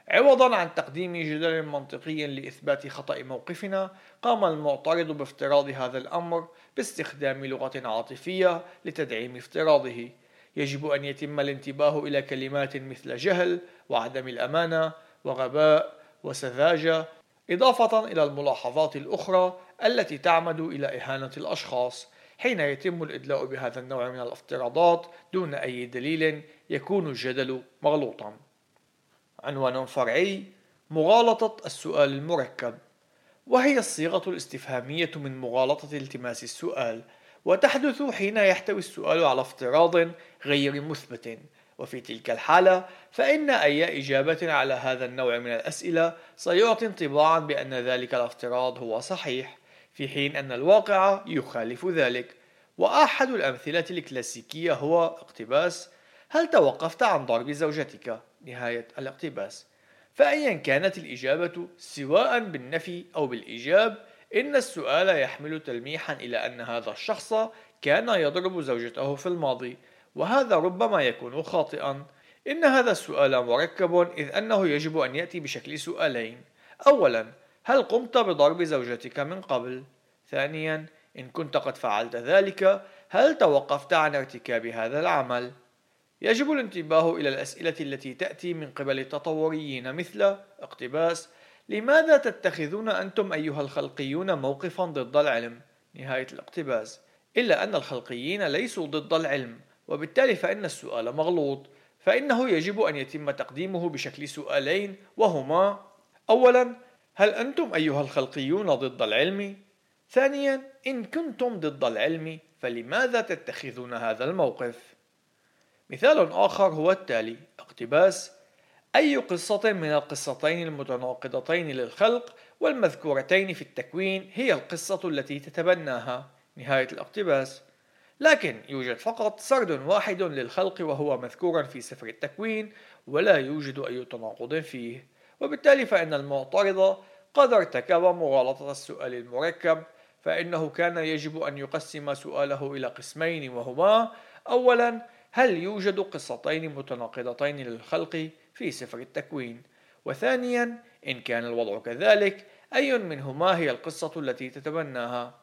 عوضا عن تقديم جدل منطقي لإثبات خطأ موقفنا قام المعترض بافتراض هذا الأمر باستخدام لغة عاطفية لتدعيم افتراضه. يجب أن يتم الانتباه إلى كلمات مثل جهل وعدم الأمانة وغباء وسذاجة إضافة إلى الملاحظات الأخرى التي تعمد إلى إهانة الأشخاص. حين يتم الإدلاء بهذا النوع من الافتراضات دون أي دليل يكون الجدل مغلوطا. عنوان فرعي مغالطة السؤال المركب. وهي الصيغة الاستفهامية من مغالطة التماس السؤال وتحدث حين يحتوي السؤال على افتراض غير مثبت. وفي تلك الحالة فإن أي إجابة على هذا النوع من الأسئلة سيعطي انطباعا بأن ذلك الافتراض هو صحيح. في حين أن الواقع يخالف ذلك. وأحد الأمثلة الكلاسيكية هو اقتباس هل توقفت عن ضرب زوجتك؟ نهاية الاقتباس. فأيا كانت الإجابة سواء بالنفي أو بالإيجاب إن السؤال يحمل تلميحا إلى أن هذا الشخص كان يضرب زوجته في الماضي. وهذا ربما يكون خاطئا. إن هذا السؤال مركب إذ أنه يجب أن يأتي بشكل سؤالين. أولا هل قمت بضرب زوجتك من قبل؟ ثانيا إن كنت قد فعلت ذلك هل توقفت عن ارتكاب هذا العمل؟ يجب الانتباه إلى الأسئلة التي تأتي من قبل التطوريين مثل اقتباس لماذا تتخذون أنتم أيها الخلقيون موقفا ضد العلم؟ نهاية الاقتباس إلا أن الخلقيين ليسوا ضد العلم وبالتالي فإن السؤال مغلوط فإنه يجب أن يتم تقديمه بشكل سؤالين وهما أولا هل أنتم أيها الخلقيون ضد العلم؟ ثانيا إن كنتم ضد العلم فلماذا تتخذون هذا الموقف؟ مثال آخر هو التالي اقتباس أي قصة من القصتين المتناقضتين للخلق والمذكورتين في التكوين هي القصة التي تتبناها نهاية الاقتباس لكن يوجد فقط سرد واحد للخلق وهو مذكور في سفر التكوين ولا يوجد أي تناقض فيه وبالتالي فإن المعترض قد ارتكب مغالطة السؤال المركب فإنه كان يجب أن يقسم سؤاله إلى قسمين وهما أولا هل يوجد قصتين متناقضتين للخلق في سفر التكوين؟ وثانيا إن كان الوضع كذلك أي منهما هي القصة التي تتبناها؟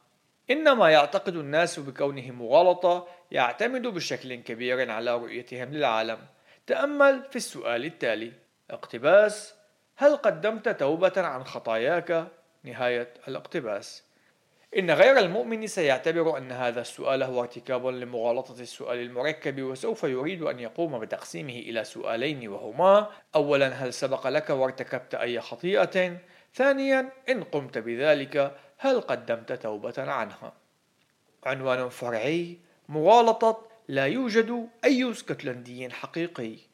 إنما يعتقد الناس بكونه مغالطة يعتمد بشكل كبير على رؤيتهم للعالم. تأمل في السؤال التالي اقتباس هل قدمت توبة عن خطاياك؟ نهاية الاقتباس إن غير المؤمن سيعتبر أن هذا السؤال هو ارتكاب لمغالطة السؤال المركب وسوف يريد أن يقوم بتقسيمه إلى سؤالين وهما أولا هل سبق لك وارتكبت أي خطيئة؟ ثانيا إن قمت بذلك هل قدمت توبة عنها؟ عنوان فرعي مغالطة لا يوجد أي اسكتلندي حقيقي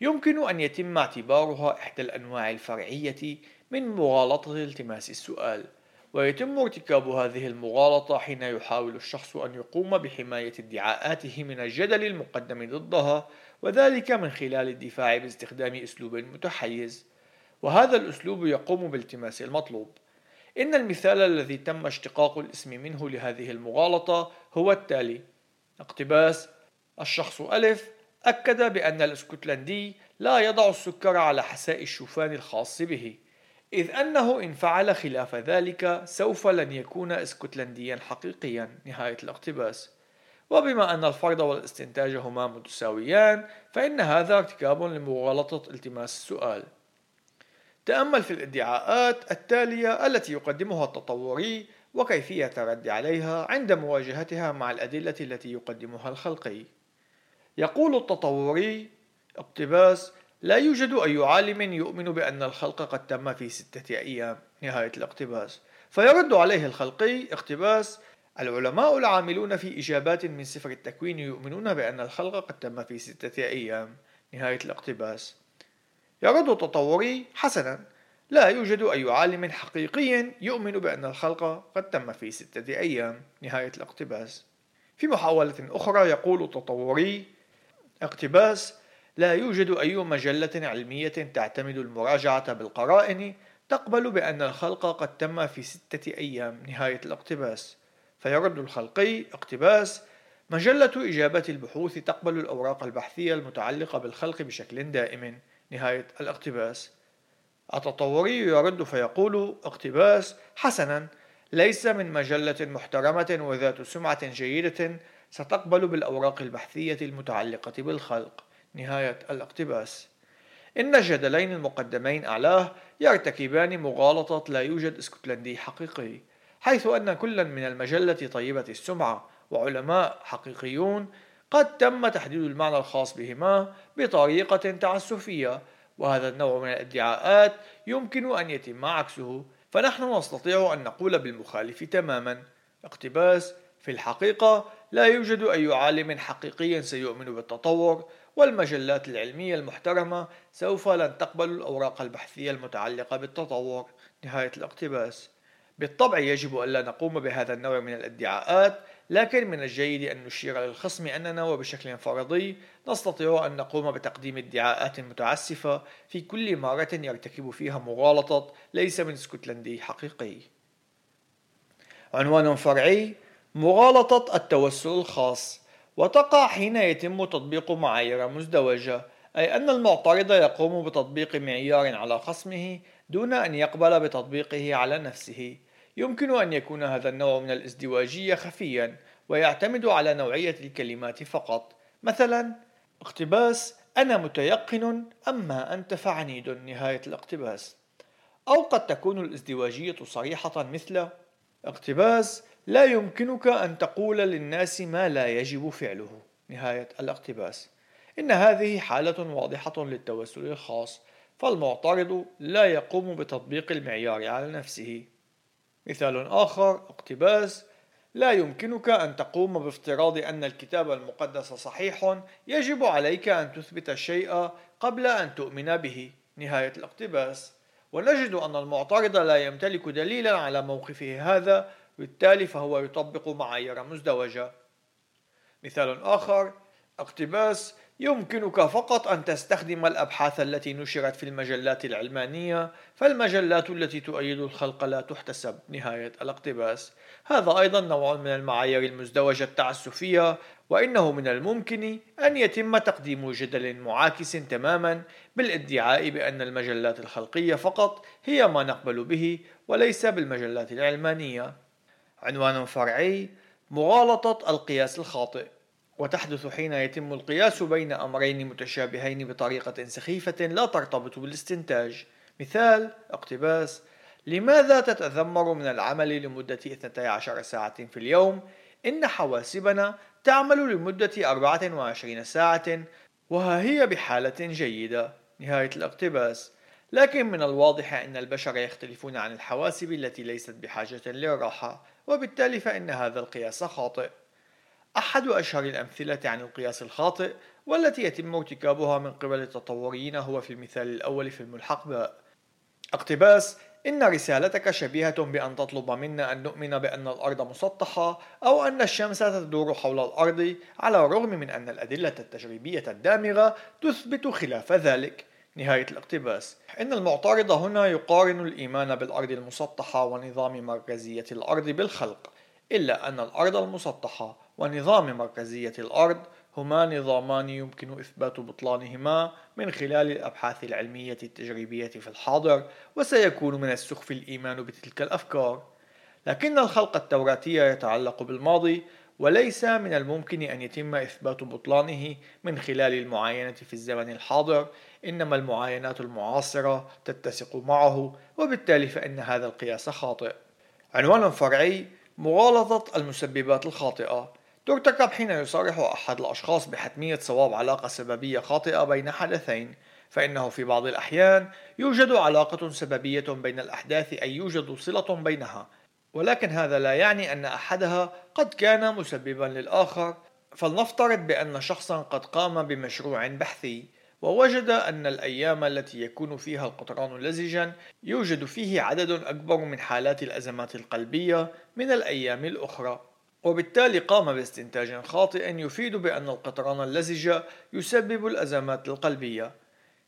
يمكن أن يتم اعتبارها إحدى الأنواع الفرعية من مغالطة التماس السؤال ويتم ارتكاب هذه المغالطة حين يحاول الشخص أن يقوم بحماية ادعاءاته من الجدل المقدم ضدها وذلك من خلال الدفاع باستخدام أسلوب متحيز. وهذا الأسلوب يقوم بالتماس المطلوب. إن المثال الذي تم اشتقاق الاسم منه لهذه المغالطة هو التالي اقتباس الشخص ألف أكد بأن الإسكتلندي لا يضع السكر على حساء الشوفان الخاص به إذ أنه إن فعل خلاف ذلك سوف لن يكون اسكتلنديا حقيقيا نهاية الاقتباس. وبما أن الفرض والاستنتاج هما متساويان فإن هذا ارتكاب لمغالطة التماس السؤال. تأمل في الادعاءات التالية التي يقدمها التطوري وكيفية الرد عليها عند مواجهتها مع الأدلة التي يقدمها الخلقي. يقول التطوري اقتباس لا يوجد أي عالم يؤمن بأن الخلق قد تم في ستة أيام. نهاية الاقتباس. فيرد عليه الخلقي اقتباس العلماء العاملون في إجابات من سفر التكوين يؤمنون بأن الخلق قد تم في ستة أيام. نهاية الاقتباس. يرد التطوري حسنا لا يوجد أي عالم حقيقي يؤمن بأن الخلق قد تم في ستة أيام. نهاية الاقتباس. في محاولة أخرى يقول التطوري اقتباس لا يوجد أي مجلة علمية تعتمد المراجعة بالقرائن تقبل بأن الخلق قد تم في ستة أيام نهاية الاقتباس. فيرد الخلقي اقتباس مجلة إجابة البحوث تقبل الأوراق البحثية المتعلقة بالخلق بشكل دائم. نهاية الاقتباس. التطوري يرد فيقول اقتباس حسنا ليس من مجلة محترمة وذات سمعة جيدة ستقبل بالأوراق البحثية المتعلقة بالخلق. نهاية الاقتباس. إن الجدلين المقدمين أعلاه يرتكبان مغالطة لا يوجد اسكتلندي حقيقي حيث أن كل من المجلة طيبة السمعة وعلماء حقيقيون قد تم تحديد المعنى الخاص بهما بطريقة تعسفية وهذا النوع من الادعاءات يمكن أن يتم عكسه. فنحن نستطيع أن نقول بالمخالف تماما. اقتباس في الحقيقة لا يوجد أي عالم حقيقي سيؤمن بالتطور والمجلات العلمية المحترمة سوف لن تقبل الأوراق البحثية المتعلقة بالتطور. نهاية الاقتباس. بالطبع يجب ألا نقوم بهذا النوع من الادعاءات لكن من الجيد أن نشير للخصم أننا وبشكل فرضي نستطيع أن نقوم بتقديم ادعاءات متعسفة في كل مرة يرتكب فيها مغالطة ليس من اسكتلندي حقيقي. عنوان فرعي مغالطة التوسل الخاص وتقع حين يتم تطبيق معايير مزدوجة أي أن المعترض يقوم بتطبيق معيار على خصمه دون أن يقبل بتطبيقه على نفسه. يمكن أن يكون هذا النوع من الازدواجية خفيا ويعتمد على نوعية الكلمات فقط. مثلا اقتباس أنا متيقن أما أنت فعنيد نهاية الاقتباس. أو قد تكون الازدواجية صريحة مثل اقتباس لا يمكنك أن تقول للناس ما لا يجب فعله. نهاية الاقتباس. إن هذه حالة واضحة للتوسل الخاص فالمعترض لا يقوم بتطبيق المعيار على نفسه. مثال آخر اقتباس. لا يمكنك أن تقوم بافتراض أن الكتاب المقدس صحيح يجب عليك أن تثبت الشيء قبل أن تؤمن به. نهاية الاقتباس. ونجد أن المعترض لا يمتلك دليلا على موقفه هذا بالتالي فهو يطبق معايير مزدوجة مثال آخر. اقتباس. يمكنك فقط أن تستخدم الأبحاث التي نشرت في المجلات العلمانية فالمجلات التي تؤيد الخلق لا تحتسب. نهاية الاقتباس. هذا أيضا نوع من المعايير المزدوجة التعسفية وإنه من الممكن أن يتم تقديم جدل معاكس تماما بالادعاء بأن المجلات الخلقية فقط هي ما نقبل به وليس بالمجلات العلمانية. عنوان فرعي مغالطة القياس الخاطئ. وتحدث حين يتم القياس بين أمرين متشابهين بطريقة سخيفة لا ترتبط بالاستنتاج. مثال اقتباس لماذا تتذمر من العمل لمدة 12 ساعة في اليوم؟ إن حواسبنا تعمل لمدة 24 ساعة وها هي بحالة جيدة. نهاية الاقتباس. لكن من الواضح أن البشر يختلفون عن الحواسب التي ليست بحاجة للراحة. وبالتالي فإن هذا القياس خاطئ. أحد أشهر الأمثلة عن القياس الخاطئ والتي يتم ارتكابها من قبل التطوريين هو في المثال الأول في الملحق باء. اقتباس إن رسالتك شبيهة بأن تطلب منا أن نؤمن بأن الأرض مسطحة أو أن الشمس تدور حول الأرض على الرغم من أن الأدلة التجريبية الدامغة تثبت خلاف ذلك. نهاية الاقتباس. إن المعترض هنا يقارن الإيمان بالأرض المسطحة ونظام مركزية الأرض بالخلق إلا أن الأرض المسطحة ونظام مركزية الأرض هما نظامان يمكن إثبات بطلانهما من خلال الأبحاث العلمية التجريبية في الحاضر وسيكون من السخف الإيمان بتلك الأفكار. لكن الخلق التوراتي يتعلق بالماضي وليس من الممكن أن يتم إثبات بطلانه من خلال المعاينة في الزمن الحاضر إنما المعاينات المعاصرة تتسق معه وبالتالي فإن هذا القياس خاطئ. عنوان فرعي مغالطة المسببات الخاطئة. ترتكب حين يصارح أحد الأشخاص بحتمية صواب علاقة سببية خاطئة بين حدثين فإنه في بعض الأحيان يوجد علاقة سببية بين الأحداث أي يوجد صلة بينها. ولكن هذا لا يعني أن أحدها قد كان مسببا للآخر. فلنفترض بأن شخصا قد قام بمشروع بحثي. ووجد أن الأيام التي يكون فيها القطران لزجا يوجد فيه عدد أكبر من حالات الأزمات القلبية من الأيام الأخرى. وبالتالي قام باستنتاج خاطئ يفيد بأن القطران اللزج يسبب الأزمات القلبية.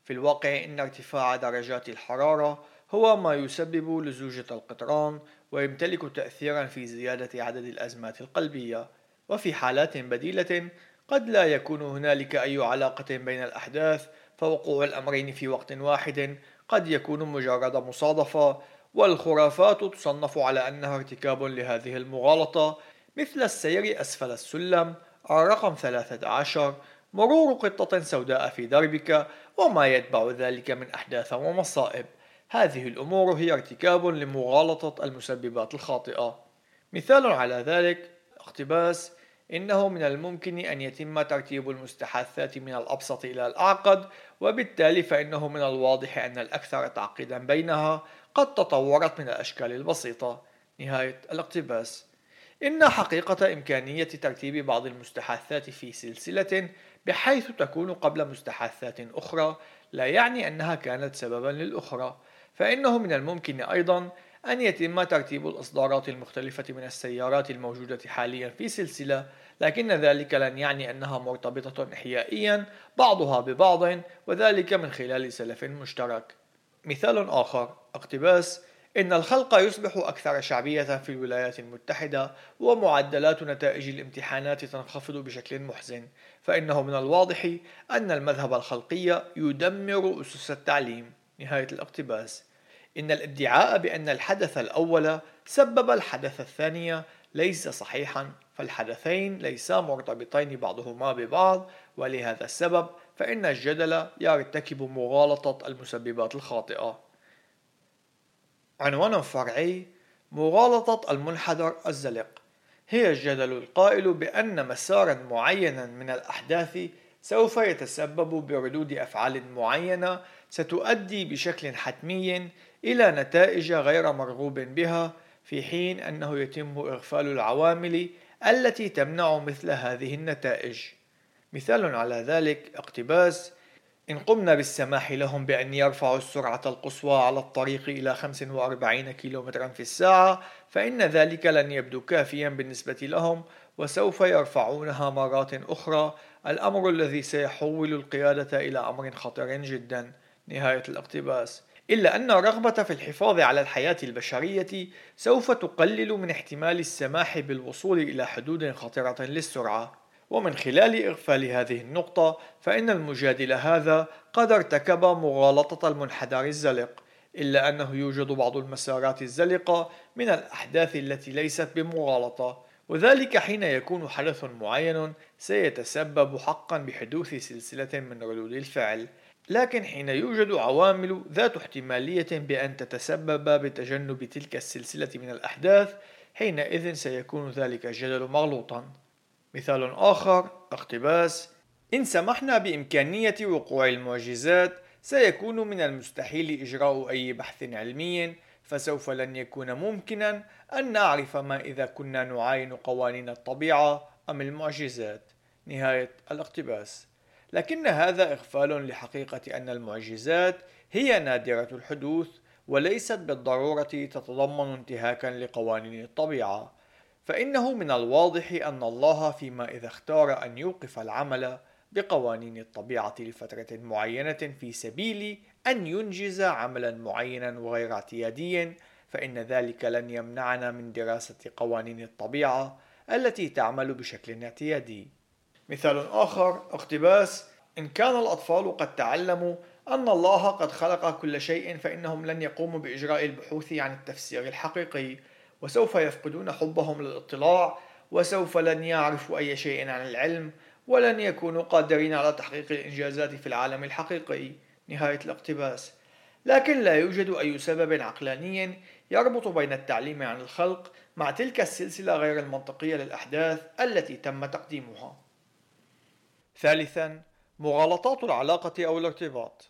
في الواقع إن ارتفاع درجات الحرارة هو ما يسبب لزوجة القطران ويمتلك تأثيرا في زيادة عدد الأزمات القلبية. وفي حالات بديلة قد لا يكون هنالك أي علاقة بين الأحداث فوقوع الأمرين في وقت واحد قد يكون مجرد مصادفة والخرافات تصنف على أنها ارتكاب لهذه المغالطة مثل السير أسفل السلم الرقم 13 مرور قطة سوداء في دربك وما يتبع ذلك من أحداث ومصائب. هذه الأمور هي ارتكاب لمغالطة المسببات الخاطئة. مثال على ذلك اقتباس إنه من الممكن أن يتم ترتيب المستحاثات من الأبسط إلى الأعقد وبالتالي فإنه من الواضح أن الأكثر تعقيدا بينها قد تطورت من الأشكال البسيطة. نهاية الاقتباس. إن حقيقة إمكانية ترتيب بعض المستحاثات في سلسلة بحيث تكون قبل مستحاثات أخرى لا يعني أنها كانت سببا للأخرى فإنه من الممكن أيضا أن يتم ترتيب الإصدارات المختلفة من السيارات الموجودة حاليا في سلسلة لكن ذلك لن يعني أنها مرتبطة إحيائيا بعضها ببعض وذلك من خلال سلف مشترك. مثال آخر اقتباس إن الخلق يصبح أكثر شعبية في الولايات المتحدة ومعدلات نتائج الامتحانات تنخفض بشكل محزن. فإنه من الواضح أن المذهب الخلقي يدمر أسس التعليم. نهاية الاقتباس. إن الادعاء بأن الحدث الأول سبب الحدث الثاني ليس صحيحا. فالحدثين ليسا مرتبطين بعضهما ببعض ولهذا السبب فإن الجدل يرتكب مغالطة المسببات الخاطئة. عنوان فرعي مغالطة المنحدر الزلق. هي الجدل القائل بأن مسارا معينا من الأحداث سوف يتسبب بردود أفعال معينة ستؤدي بشكل حتمي إلى نتائج غير مرغوب بها في حين أنه يتم إغفال العوامل التي تمنع مثل هذه النتائج. مثال على ذلك اقتباس إن قمنا بالسماح لهم بأن يرفعوا السرعة القصوى على الطريق إلى 45 كم في الساعة فإن ذلك لن يبدو كافيا بالنسبة لهم وسوف يرفعونها مرات أخرى. الأمر الذي سيحول القيادة إلى أمر خطر جدا. نهاية الاقتباس. إلا أن الرغبة في الحفاظ على الحياة البشرية سوف تقلل من احتمال السماح بالوصول إلى حدود خطرة للسرعة. ومن خلال إغفال هذه النقطة فإن المجادل هذا قد ارتكب مغالطة المنحدر الزلق إلا أنه يوجد بعض المسارات الزلقة من الأحداث التي ليست بمغالطة. وذلك حين يكون حدث معين سيتسبب حقا بحدوث سلسلة من ردود الفعل. لكن حين يوجد عوامل ذات احتمالية بأن تتسبب بتجنب تلك السلسلة من الأحداث حينئذ سيكون ذلك الجدل مغلوطا. مثال آخر اقتباس إن سمحنا بإمكانية وقوع المعجزات سيكون من المستحيل إجراء أي بحث علمي فسوف لن يكون ممكنا أن نعرف ما إذا كنا نعاين قوانين الطبيعة أم المعجزات. نهاية الاقتباس. لكن هذا إغفال لحقيقة أن المعجزات هي نادرة الحدوث وليست بالضرورة تتضمن انتهاكا لقوانين الطبيعة فإنه من الواضح أن الله فيما إذا اختار أن يوقف العمل بقوانين الطبيعة لفترة معينة في سبيل أن ينجز عملا معينا وغير اعتيادي فإن ذلك لن يمنعنا من دراسة قوانين الطبيعة التي تعمل بشكل اعتيادي. مثال آخر اقتباس إن كان الأطفال قد تعلموا أن الله قد خلق كل شيء فإنهم لن يقوموا بإجراء البحوث عن التفسير الحقيقي وسوف يفقدون حبهم للاطلاع وسوف لن يعرفوا أي شيء عن العلم ولن يكونوا قادرين على تحقيق الإنجازات في العالم الحقيقي نهاية الاقتباس لكن لا يوجد أي سبب عقلاني يربط بين التعليم عن الخلق مع تلك السلسلة غير المنطقية للأحداث التي تم تقديمها. ثالثا مغالطات العلاقة أو الارتباط.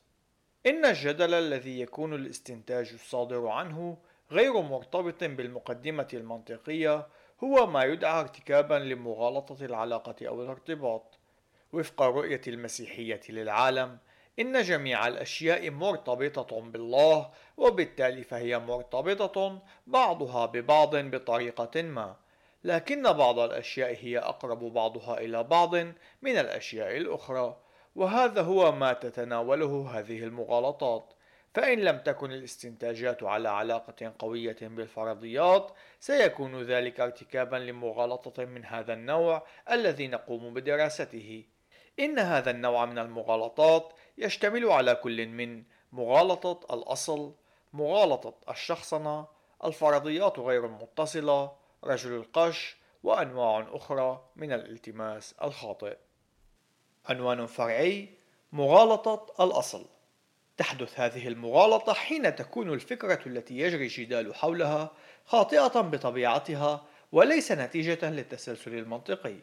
إن الجدل الذي يكون الاستنتاج الصادر عنه غير مرتبط بالمقدمة المنطقية هو ما يدعى ارتكابا لمغالطة العلاقة أو الارتباط. وفق رؤية المسيحية للعالم إن جميع الأشياء مرتبطة بالله وبالتالي فهي مرتبطة بعضها ببعض بطريقة ما. لكن بعض الأشياء هي أقرب بعضها إلى بعض من الأشياء الأخرى وهذا هو ما تتناوله هذه المغالطات. فإن لم تكن الاستنتاجات على علاقة قوية بالفرضيات سيكون ذلك ارتكابا لمغالطة من هذا النوع الذي نقوم بدراسته. إن هذا النوع من المغالطات يشتمل على كل من مغالطة الأصل مغالطة الشخصنة الفرضيات غير المتصلة رجل القش وأنواع أخرى من الالتماس الخاطئ. عنوان فرعي مغالطة الأصل. تحدث هذه المغالطة حين تكون الفكرة التي يجري الجدال حولها خاطئة بطبيعتها وليس نتيجة للتسلسل المنطقي.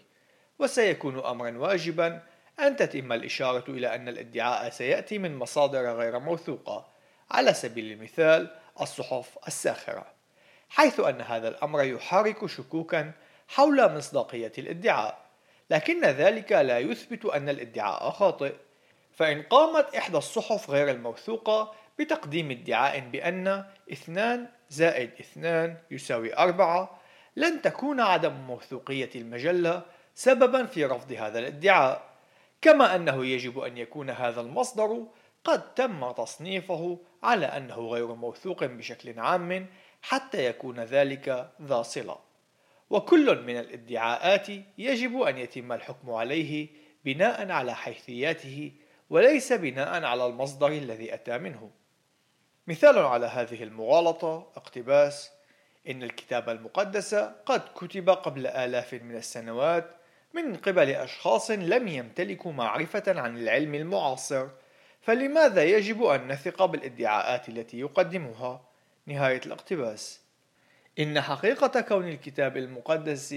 وسيكون أمرا واجبا أن تتم الإشارة إلى أن الادعاء سيأتي من مصادر غير موثوقة على سبيل المثال الصحف الساخرة. حيث أن هذا الأمر يحرك شكوكا حول مصداقية الادعاء. لكن ذلك لا يثبت أن الادعاء خاطئ. فإن قامت إحدى الصحف غير الموثوقة بتقديم ادعاء بأن اثنان زائد اثنان يساوي أربعة لن تكون عدم موثوقية المجلة سببا في رفض هذا الادعاء. كما أنه يجب أن يكون هذا المصدر قد تم تصنيفه على أنه غير موثوق بشكل عام حتى يكون ذلك ذا صلة. وكل من الادعاءات يجب أن يتم الحكم عليه بناء على حيثياته وليس بناء على المصدر الذي أتى منه. مثال على هذه المغالطة اقتباس إن الكتاب المقدس قد كتب قبل آلاف من السنوات من قبل أشخاص لم يمتلكوا معرفة عن العلم المعاصر. فلماذا يجب أن نثق بالادعاءات التي يقدمها؟ نهاية الاقتباس. إن حقيقة كون الكتاب المقدس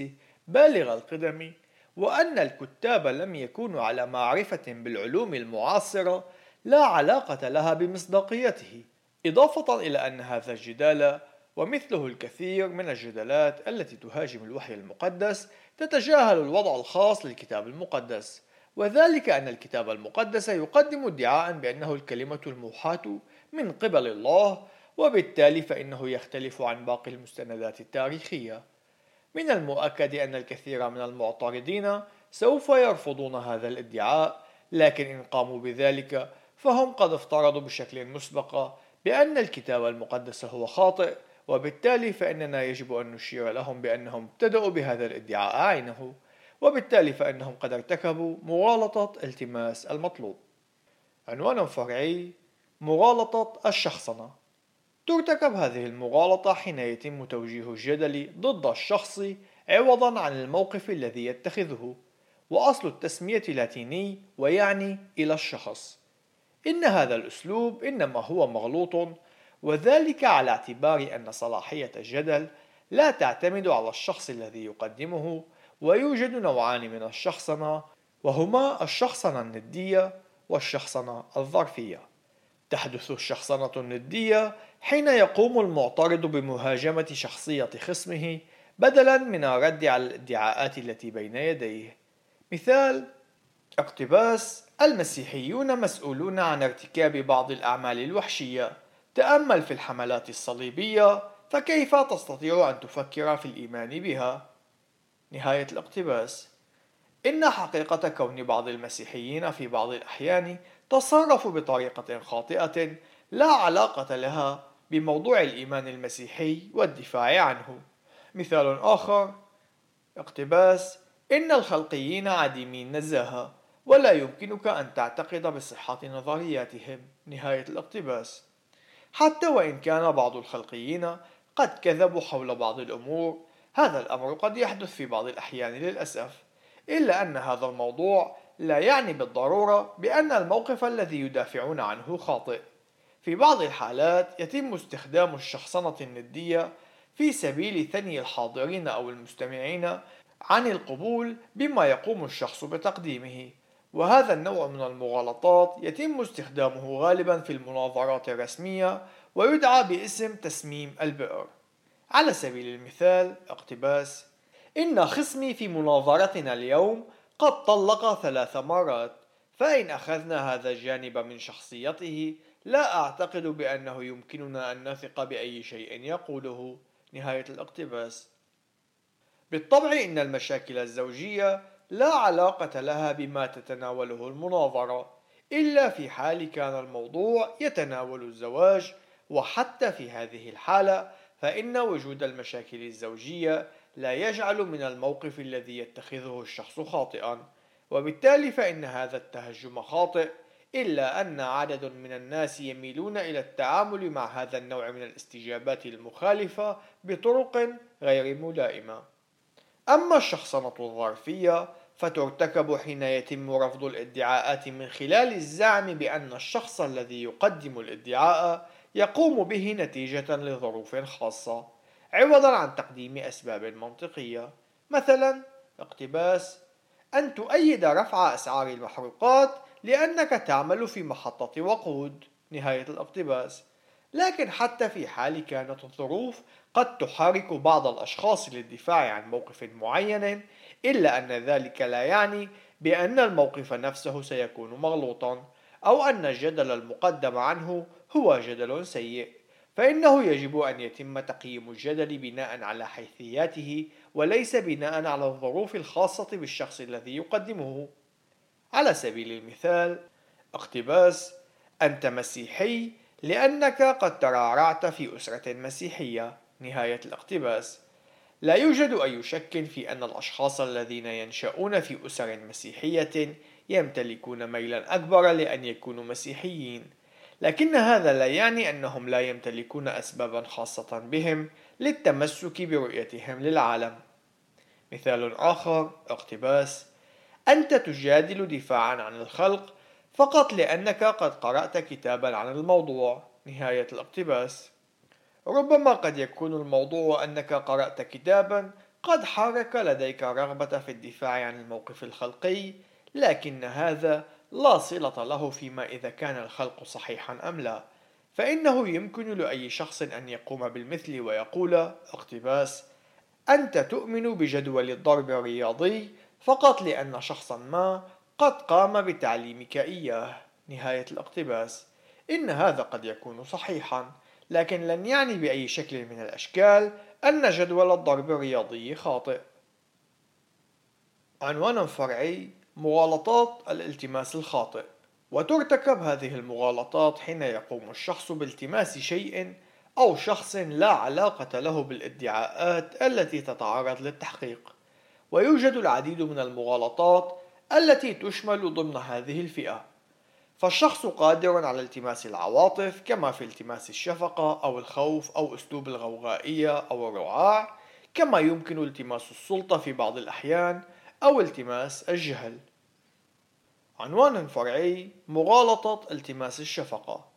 بالغ القدم وأن الكتاب لم يكونوا على معرفة بالعلوم المعاصرة لا علاقة لها بمصداقيته إضافة إلى أن هذا الجدال ومثله الكثير من الجدالات التي تهاجم الوحي المقدس تتجاهل الوضع الخاص للكتاب المقدس. وذلك أن الكتاب المقدس يقدم ادعاء بأنه الكلمة الموحاة من قبل الله وبالتالي فإنه يختلف عن باقي المستندات التاريخية. من المؤكد أن الكثير من المعترضين سوف يرفضون هذا الادعاء لكن إن قاموا بذلك فهم قد افترضوا بشكل مسبق بأن الكتاب المقدس هو خاطئ وبالتالي فإننا يجب أن نشير لهم بأنهم ابتدأوا بهذا الادعاء عينه وبالتالي فإنهم قد ارتكبوا مغالطة التماس المطلوب. عنوان فرعي مغالطة الشخصنة. ترتكب هذه المغالطة حين يتم توجيه الجدل ضد الشخص عوضا عن الموقف الذي يتخذه وأصل التسمية لاتيني ويعني إلى الشخص. إن هذا الأسلوب إنما هو مغلوط وذلك على اعتبار أن صلاحية الجدل لا تعتمد على الشخص الذي يقدمه ويوجد نوعان من الشخصنة وهما الشخصنة الندية والشخصنة الظرفية. تحدث الشخصنة الندية حين يقوم المعترض بمهاجمة شخصية خصمه بدلا من الرد على الادعاءات التي بين يديه. مثال اقتباس المسيحيون مسؤولون عن ارتكاب بعض الأعمال الوحشية. تأمل في الحملات الصليبية فكيف تستطيع أن تفكر في الإيمان بها؟ نهاية الاقتباس. إن حقيقة كون بعض المسيحيين في بعض الأحيان تصرفوا بطريقة خاطئة لا علاقة لها بموضوع الإيمان المسيحي والدفاع عنه. مثال آخر اقتباس إن الخلقيين عديمي النزاهة ولا يمكنك أن تعتقد بصحة نظرياتهم. نهاية الاقتباس. حتى وإن كان بعض الخلقيين قد كذبوا حول بعض الأمور هذا الأمر قد يحدث في بعض الأحيان للأسف إلا أن هذا الموضوع لا يعني بالضرورة بأن الموقف الذي يدافعون عنه خاطئ. في بعض الحالات يتم استخدام الشخصنة الندية في سبيل ثني الحاضرين أو المستمعين عن القبول بما يقوم الشخص بتقديمه وهذا النوع من المغالطات يتم استخدامه غالبا في المناظرات الرسمية ويدعى باسم تسميم البئر. على سبيل المثال اقتباس إن خصمي في مناظرتنا اليوم قد طلق ثلاث مرات فإن أخذنا هذا الجانب من شخصيته لا أعتقد بأنه يمكننا أن نثق بأي شيء يقوله نهاية الاقتباس. بالطبع إن المشاكل الزوجية لا علاقة لها بما تتناوله المناظرة إلا في حال كان الموضوع يتناول الزواج وحتى في هذه الحالة فإن وجود المشاكل الزوجية لا يجعل من الموقف الذي يتخذه الشخص خاطئا. وبالتالي فإن هذا التهجم خاطئ إلا أن عدد من الناس يميلون إلى التعامل مع هذا النوع من الاستجابات المخالفة بطرق غير ملائمة. أما الشخصنة الظرفية فترتكب حين يتم رفض الادعاءات من خلال الزعم بأن الشخص الذي يقدم الادعاء يقوم به نتيجة لظروف خاصة عوضا عن تقديم أسباب منطقية. مثلا اقتباس أن تؤيد رفع أسعار المحروقات لأنك تعمل في محطة وقود. نهاية الاقتباس. لكن حتى في حال كانت الظروف قد تحرك بعض الأشخاص للدفاع عن موقف معين إلا أن ذلك لا يعني بأن الموقف نفسه سيكون مغلوطا أو أن الجدل المقدم عنه هو جدل سيء فإنه يجب أن يتم تقييم الجدل بناء على حيثياته وليس بناء على الظروف الخاصة بالشخص الذي يقدمه. على سبيل المثال اقتباس أنت مسيحي لأنك قد ترعرعت في أسرة مسيحية. نهاية الاقتباس. لا يوجد أي شك في أن الأشخاص الذين ينشأون في أسر مسيحية يمتلكون ميلا أكبر لأن يكونوا مسيحيين. لكن هذا لا يعني أنهم لا يمتلكون أسبابا خاصة بهم للتمسك برؤيتهم للعالم. مثال آخر اقتباس أنت تجادل دفاعا عن الخلق فقط لأنك قد قرأت كتابا عن الموضوع. نهاية الاقتباس. ربما قد يكون الموضوع أنك قرأت كتابا قد حرك لديك رغبة في الدفاع عن الموقف الخلقي لكن هذا لا صلة له فيما إذا كان الخلق صحيحا أم لا. فإنه يمكن لأي شخص أن يقوم بالمثل ويقول اقتباس أنت تؤمن بجدول الضرب الرياضي فقط لأن شخصا ما قد قام بتعليمك إياه نهاية الاقتباس. إن هذا قد يكون صحيحا لكن لن يعني بأي شكل من الأشكال أن جدول الضرب الرياضي خاطئ. عنوان فرعي مغالطات الالتماس الخاطئ. وترتكب هذه المغالطات حين يقوم الشخص بالتماس شيء أو شخص لا علاقة له بالادعاءات التي تتعرض للتحقيق. ويوجد العديد من المغالطات التي تشمل ضمن هذه الفئة. فالشخص قادر على التماس العواطف كما في التماس الشفقة أو الخوف أو أسلوب الغوغائية أو الرعاع كما يمكن التماس السلطة في بعض الأحيان أو التماس الجهل. عنوان فرعي مغالطة التماس الشفقة.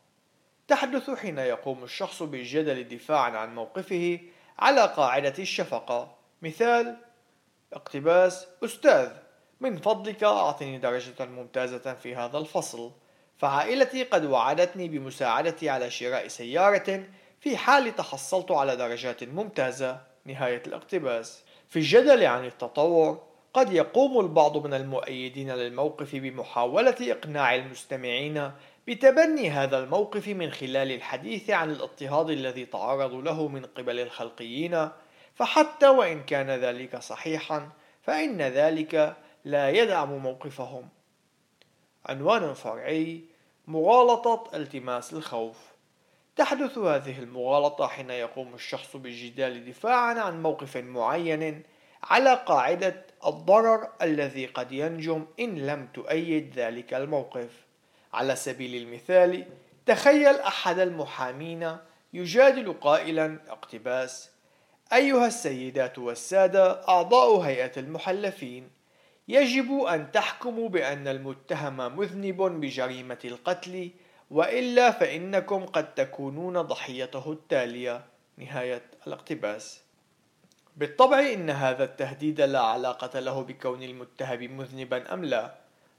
تحدث حين يقوم الشخص بالجدل دفاعا عن موقفه على قاعدة الشفقة. مثال اقتباس أستاذ من فضلك أعطني درجة ممتازة في هذا الفصل. فعائلتي قد وعدتني بمساعدتي على شراء سيارة في حال تحصلت على درجات ممتازة. نهاية الاقتباس. في الجدل عن التطور قد يقوم البعض من المؤيدين للموقف بمحاولة إقناع المستمعين بتبني هذا الموقف من خلال الحديث عن الاضطهاد الذي تعرضوا له من قبل الخلقيين. فحتى وإن كان ذلك صحيحا فإن ذلك لا يدعم موقفهم. عنوان فرعي مغالطة التماس الخوف. تحدث هذه المغالطة حين يقوم الشخص بالجدال دفاعا عن موقف معين على قاعدة الضرر الذي قد ينجم إن لم تؤيد ذلك الموقف. على سبيل المثال تخيل أحد المحامين يجادل قائلا اقتباس أيها السيدات والسادة أعضاء هيئة المحلفين يجب أن تحكموا بأن المتهم مذنب بجريمة القتل وإلا فإنكم قد تكونون ضحيته التالية. نهاية الاقتباس. بالطبع إن هذا التهديد لا علاقة له بكون المتهم مذنبا أم لا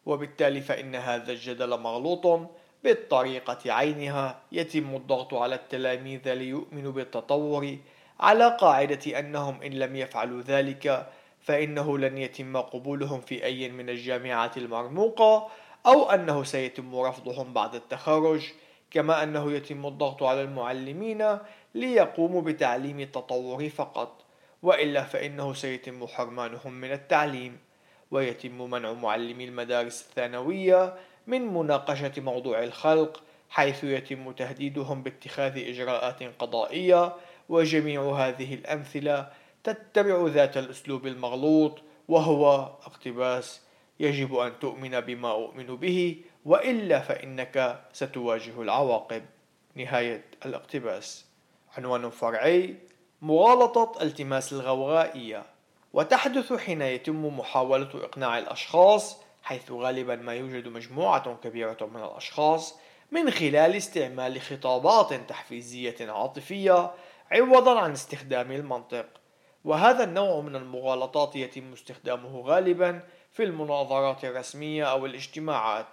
وبالتالي فإن هذا الجدل مغلوط بالطريقة عينها. يتم الضغط على التلاميذ ليؤمنوا بالتطور على قاعدة أنهم إن لم يفعلوا ذلك فإنه لن يتم قبولهم في أي من الجامعات المرموقة أو أنه سيتم رفضهم بعد التخرج. كما أنه يتم الضغط على المعلمين ليقوموا بتعليم التطور فقط. وإلا فإنه سيتم حرمانهم من التعليم ويتم منع معلمي المدارس الثانوية من مناقشة موضوع الخلق حيث يتم تهديدهم باتخاذ إجراءات قضائية وجميع هذه الأمثلة تتبع ذات الأسلوب المغلوط وهو اقتباس يجب أن تؤمن بما أؤمن به وإلا فإنك ستواجه العواقب. نهاية الاقتباس. عنوان فرعي مغالطة التماس الغوغائية وتحدث حين يتم محاولة إقناع الأشخاص حيث غالبا ما يوجد مجموعة كبيرة من الأشخاص من خلال استعمال خطابات تحفيزية عاطفية عوضا عن استخدام المنطق. وهذا النوع من المغالطات يتم استخدامه غالبا في المناظرات الرسمية أو الاجتماعات.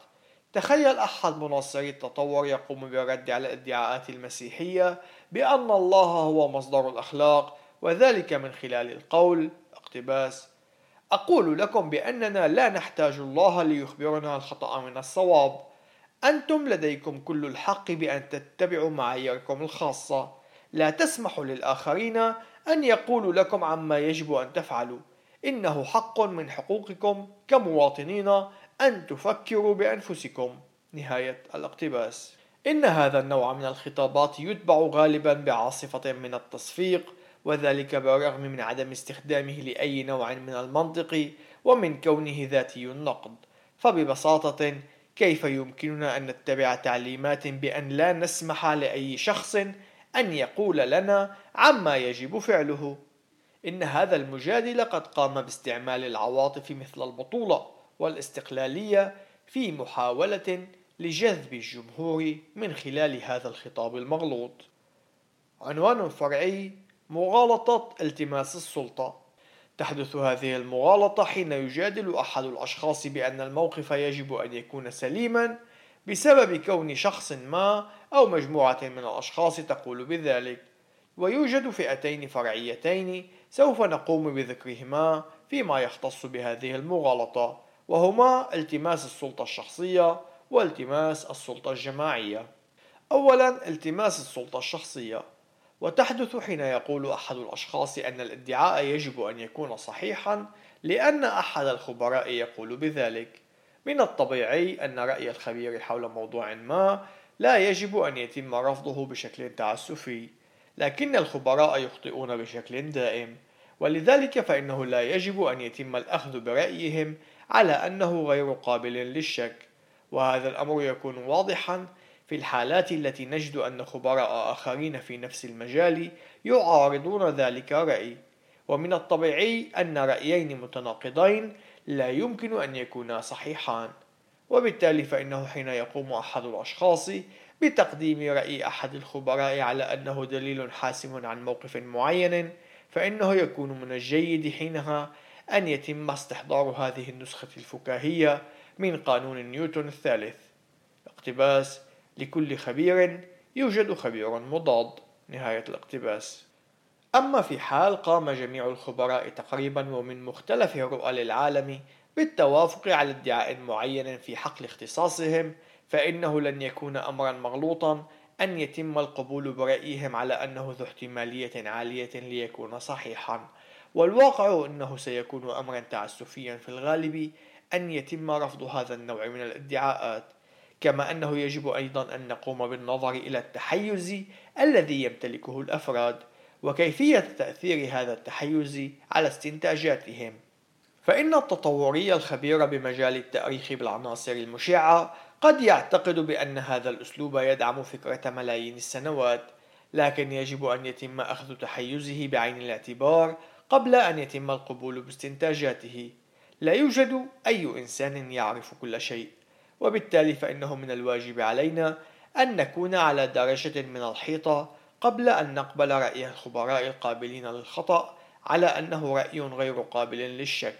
تخيل أحد مناصري التطور يقوم بالرد على الادعاءات المسيحية بأن الله هو مصدر الأخلاق وذلك من خلال القول اقتباس. أقول لكم بأننا لا نحتاج الله ليخبرنا الخطأ من الصواب. أنتم لديكم كل الحق بأن تتبعوا معاييركم الخاصة. لا تسمحوا للآخرين أن يقولوا لكم عما يجب أن تفعلوا. إنه حق من حقوقكم كمواطنين أن تفكروا بأنفسكم. نهاية الاقتباس. إن هذا النوع من الخطابات يتبع غالبا بعاصفة من التصفيق وذلك بالرغم من عدم استخدامه لأي نوع من المنطق ومن كونه ذاتي النقد. فببساطة كيف يمكننا أن نتبع تعليمات بأن لا نسمح لأي شخص أن يقول لنا عما يجب فعله؟ إن هذا المجادل قد قام باستعمال العواطف مثل البطولة والاستقلالية في محاولة لجذب الجمهور من خلال هذا الخطاب المغلوط. عنوان فرعي مغالطة التماس السلطة تحدث هذه المغالطة حين يجادل أحد الأشخاص بأن الموقف يجب أن يكون سليما بسبب كون شخص ما أو مجموعة من الأشخاص تقول بذلك ويوجد فئتين فرعيتين سوف نقوم بذكرهما فيما يختص بهذه المغالطة وهما التماس السلطة الشخصية والتماس السلطة الجماعية. أولا التماس السلطة الشخصية. وتحدث حين يقول أحد الأشخاص أن الادعاء يجب أن يكون صحيحا لأن أحد الخبراء يقول بذلك. من الطبيعي أن رأي الخبير حول موضوع ما لا يجب أن يتم رفضه بشكل تعسفي. لكن الخبراء يخطئون بشكل دائم. ولذلك فإنه لا يجب أن يتم الأخذ برأيهم على أنه غير قابل للشك. وهذا الأمر يكون واضحا في الحالات التي نجد أن خبراء آخرين في نفس المجال يعارضون ذلك الرأي ومن الطبيعي أن رأيين متناقضين لا يمكن أن يكونا صحيحان. وبالتالي فإنه حين يقوم أحد الأشخاص بتقديم رأي أحد الخبراء على أنه دليل حاسم عن موقف معين فإنه يكون من الجيد حينها أن يتم استحضار هذه النسخة الفكاهية من قانون نيوتن الثالث. اقتباس لكل خبير يوجد خبير مضاد. نهاية الاقتباس. أما في حال قام جميع الخبراء تقريبا ومن مختلف الرؤى للعالم بالتوافق على ادعاء معين في حقل اختصاصهم فإنه لن يكون أمرا مغلوطا أن يتم القبول برأيهم على أنه ذو احتمالية عالية ليكون صحيحا. والواقع أنه سيكون أمرا تعسفيا في الغالب أن يتم رفض هذا النوع من الادعاءات كما أنه يجب أيضا أن نقوم بالنظر إلى التحيز الذي يمتلكه الأفراد وكيفية تأثير هذا التحيز على استنتاجاتهم. فإن التطوري الخبير بمجال التأريخ بالعناصر المشعة قد يعتقد بأن هذا الأسلوب يدعم فكرة ملايين السنوات لكن يجب أن يتم أخذ تحيزه بعين الاعتبار قبل أن يتم القبول باستنتاجاته. لا يوجد أي إنسان يعرف كل شيء وبالتالي فإنه من الواجب علينا أن نكون على درجة من الحيطة قبل أن نقبل رأي الخبراء القابلين للخطأ على أنه رأي غير قابل للشك.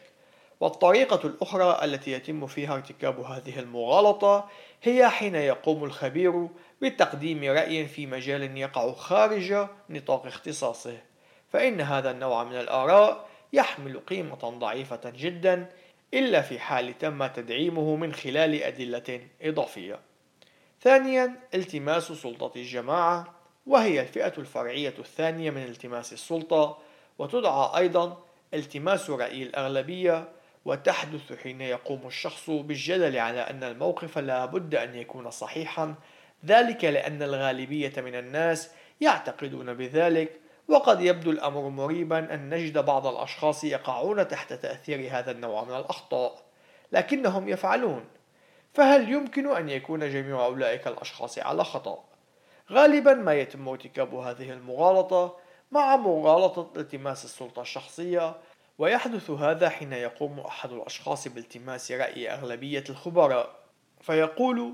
والطريقة الأخرى التي يتم فيها ارتكاب هذه المغالطة هي حين يقوم الخبير بتقديم رأي في مجال يقع خارج نطاق اختصاصه فإن هذا النوع من الآراء يحمل قيمة ضعيفة جدا إلا في حال تم تدعيمه من خلال أدلة إضافية. ثانيا التماس سلطة الجماعة وهي الفئة الفرعية الثانية من التماس السلطة وتدعى أيضا التماس رأي الأغلبية وتحدث حين يقوم الشخص بالجدل على أن الموقف لا بد أن يكون صحيحا ذلك لأن الغالبية من الناس يعتقدون بذلك وقد يبدو الأمر مريبا أن نجد بعض الأشخاص يقعون تحت تأثير هذا النوع من الأخطاء لكنهم يفعلون. فهل يمكن أن يكون جميع أولئك الأشخاص على خطأ؟ غالبا ما يتم ارتكاب هذه المغالطة مع مغالطة التماس السلطة الشخصية ويحدث هذا حين يقوم أحد الأشخاص بالتماس رأي أغلبية الخبراء. فيقول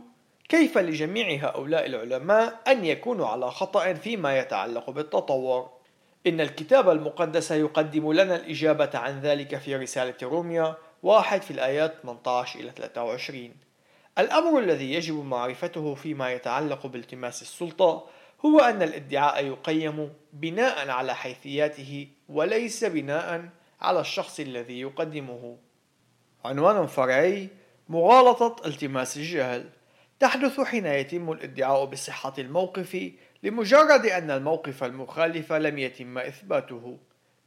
كيف لجميع هؤلاء العلماء أن يكونوا على خطأ فيما يتعلق بالتطور؟ إن الكتاب المقدس يقدم لنا الإجابة عن ذلك في رسالة روميا واحد في الآيات 18 إلى 23 الأمر الذي يجب معرفته فيما يتعلق بالتماس السلطة هو أن الادعاء يقيم بناء على حيثياته وليس بناء على الشخص الذي يقدمه. عنوان فرعي مغالطة التماس الجهل. تحدث حين يتم الادعاء بصحة الموقف لمجرد أن الموقف المخالف لم يتم إثباته.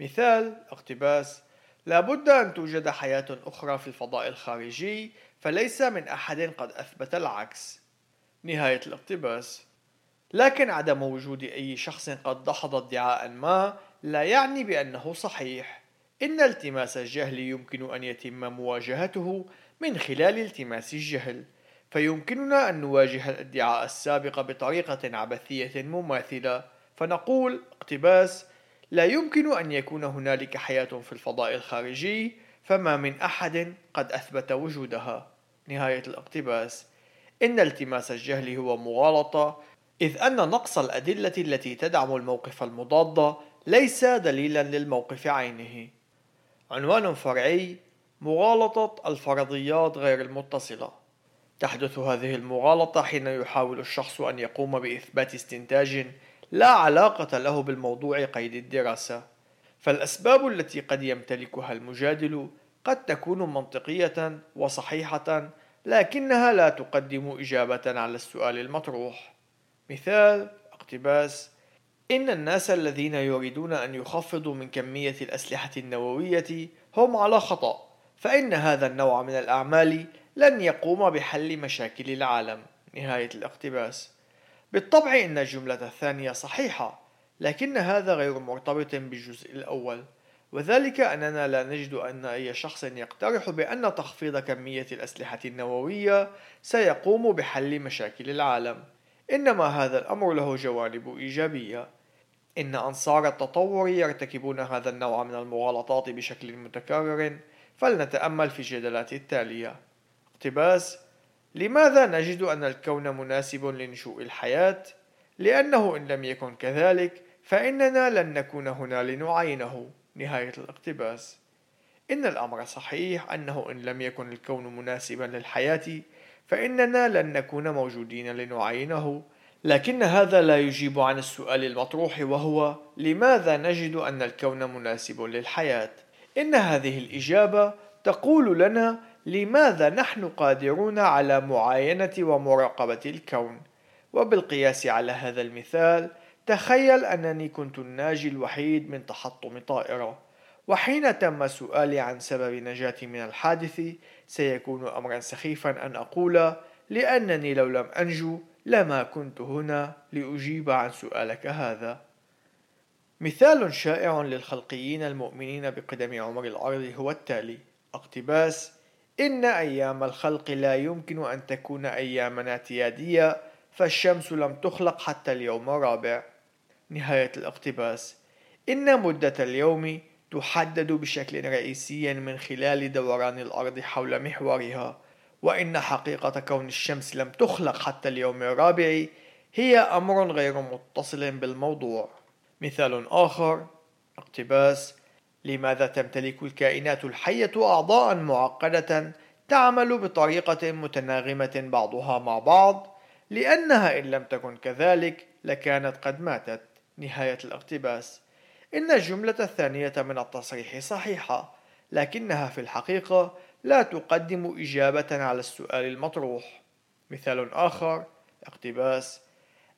مثال اقتباس لا بد أن توجد حياة أخرى في الفضاء الخارجي فليس من أحد قد أثبت العكس. نهاية الاقتباس. لكن عدم وجود أي شخص قد دحض ادعاء ما لا يعني بأنه صحيح. إن التماس الجهل يمكن أن يتم مواجهته من خلال التماس الجهل. فيمكننا أن نواجه الادعاء السابق بطريقة عبثية مماثلة. فنقول اقتباس لا يمكن أن يكون هنالك حياة في الفضاء الخارجي فما من أحد قد أثبت وجودها. نهاية الاقتباس. إن التماس الجهل هو مغالطة إذ أن نقص الأدلة التي تدعم الموقف المضاد ليس دليلا للموقف عينه. عنوان فرعي مغالطة الفرضيات غير المتصلة. تحدث هذه المغالطة حين يحاول الشخص أن يقوم بإثبات استنتاج لا علاقة له بالموضوع قيد الدراسة. فالأسباب التي قد يمتلكها المجادل قد تكون منطقية وصحيحة لكنها لا تقدم إجابة على السؤال المطروح. مثال اقتباس إن الناس الذين يريدون أن يخفضوا من كمية الأسلحة النووية هم على خطأ فإن هذا النوع من الأعمال لن يقوم بحل مشاكل العالم. نهاية الاقتباس. بالطبع إن الجملة الثانية صحيحة لكن هذا غير مرتبط بالجزء الأول. وذلك أننا لا نجد أن أي شخص يقترح بأن تخفيض كمية الأسلحة النووية سيقوم بحل مشاكل العالم. إنما هذا الأمر له جوانب إيجابية. إن أنصار التطور يرتكبون هذا النوع من المغالطات بشكل متكرر فلنتأمل في الجدلات التالية. اقتباس لماذا نجد أن الكون مناسب لنشوء الحياة؟ لأنه إن لم يكن كذلك فإننا لن نكون هنا لنعاينه نهاية الاقتباس إن الأمر صحيح أنه إن لم يكن الكون مناسبا للحياة فإننا لن نكون موجودين لنعاينه لكن هذا لا يجيب عن السؤال المطروح وهو لماذا نجد أن الكون مناسب للحياة؟ إن هذه الإجابة تقول لنا لماذا نحن قادرون على معاينة ومراقبة الكون؟ وبالقياس على هذا المثال تخيل أنني كنت الناجي الوحيد من تحطم طائرة وحين تم سؤالي عن سبب نجاتي من الحادث سيكون أمرا سخيفا أن أقول لأنني لو لم أنجو لما كنت هنا لأجيب عن سؤالك هذا مثال شائع للخلقيين المؤمنين بقدم عمر الأرض هو التالي اقتباس إن أيام الخلق لا يمكن أن تكون أياما اعتيادية فالشمس لم تخلق حتى اليوم الرابع. نهاية الاقتباس. إن مدة اليوم تحدد بشكل رئيسي من خلال دوران الأرض حول محورها وإن حقيقة كون الشمس لم تخلق حتى اليوم الرابع هي أمر غير متصل بالموضوع. مثال آخر اقتباس. لماذا تمتلك الكائنات الحية أعضاء معقدة تعمل بطريقة متناغمة بعضها مع بعض؟ لأنها إن لم تكن كذلك لكانت قد ماتت. نهاية الاقتباس. إن الجملة الثانية من التصريح صحيحة لكنها في الحقيقة لا تقدم إجابة على السؤال المطروح. مثال آخر اقتباس.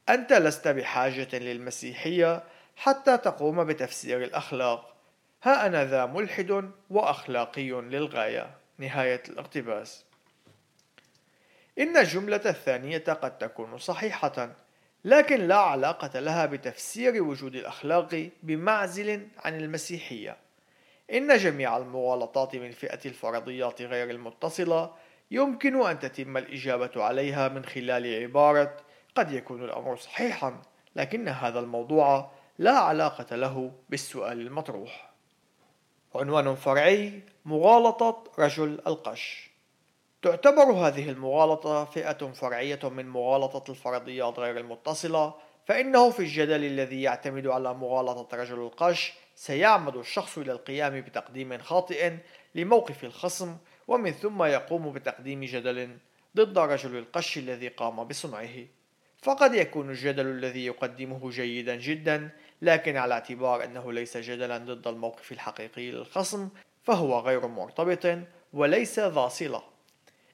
أنت لست بحاجة للمسيحية حتى تقوم بتفسير الأخلاق. ها أنا ذا ملحد وأخلاقي للغاية. نهاية الاقتباس. إن الجملة الثانية قد تكون صحيحة لكن لا علاقة لها بتفسير وجود الأخلاق بمعزل عن المسيحية. إن جميع المغالطات من فئة الفرضيات غير المتصلة يمكن أن تتم الإجابة عليها من خلال عبارة قد يكون الأمر صحيحا لكن هذا الموضوع لا علاقة له بالسؤال المطروح. عنوان فرعي مغالطة رجل القش. تعتبر هذه المغالطة فئة فرعية من مغالطة الفرضيات غير المتصلة فإنه في الجدل الذي يعتمد على مغالطة رجل القش سيعمد الشخص إلى القيام بتقديم خاطئ لموقف الخصم ومن ثم يقوم بتقديم جدل ضد رجل القش الذي قام بصنعه. فقد يكون الجدل الذي يقدمه جيدا جدا لكن على اعتبار أنه ليس جدلا ضد الموقف الحقيقي للخصم فهو غير مرتبط وليس ذا صلة.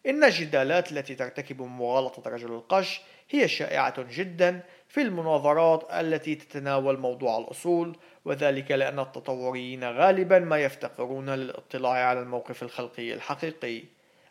إن الجدالات التي ترتكب مغالطة رجل القش هي شائعة جدا في المناظرات التي تتناول موضوع الأصول وذلك لأن التطوريين غالبا ما يفتقرون للاطلاع على الموقف الخلقي الحقيقي.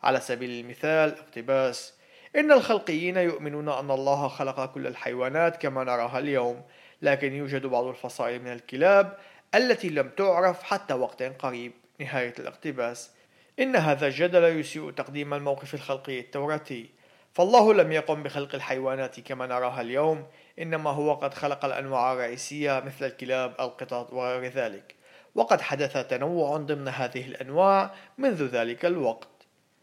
على سبيل المثال اقتباس إن الخلقيين يؤمنون أن الله خلق كل الحيوانات كما نراها اليوم لكن يوجد بعض الفصائل من الكلاب التي لم تعرف حتى وقت قريب نهاية الاقتباس. إن هذا الجدل يسيء تقديم الموقف الخلقي التوراتي. فالله لم يقم بخلق الحيوانات كما نراها اليوم إنما هو قد خلق الأنواع الرئيسية مثل الكلاب القطط وغير ذلك. وقد حدث تنوع ضمن هذه الأنواع منذ ذلك الوقت.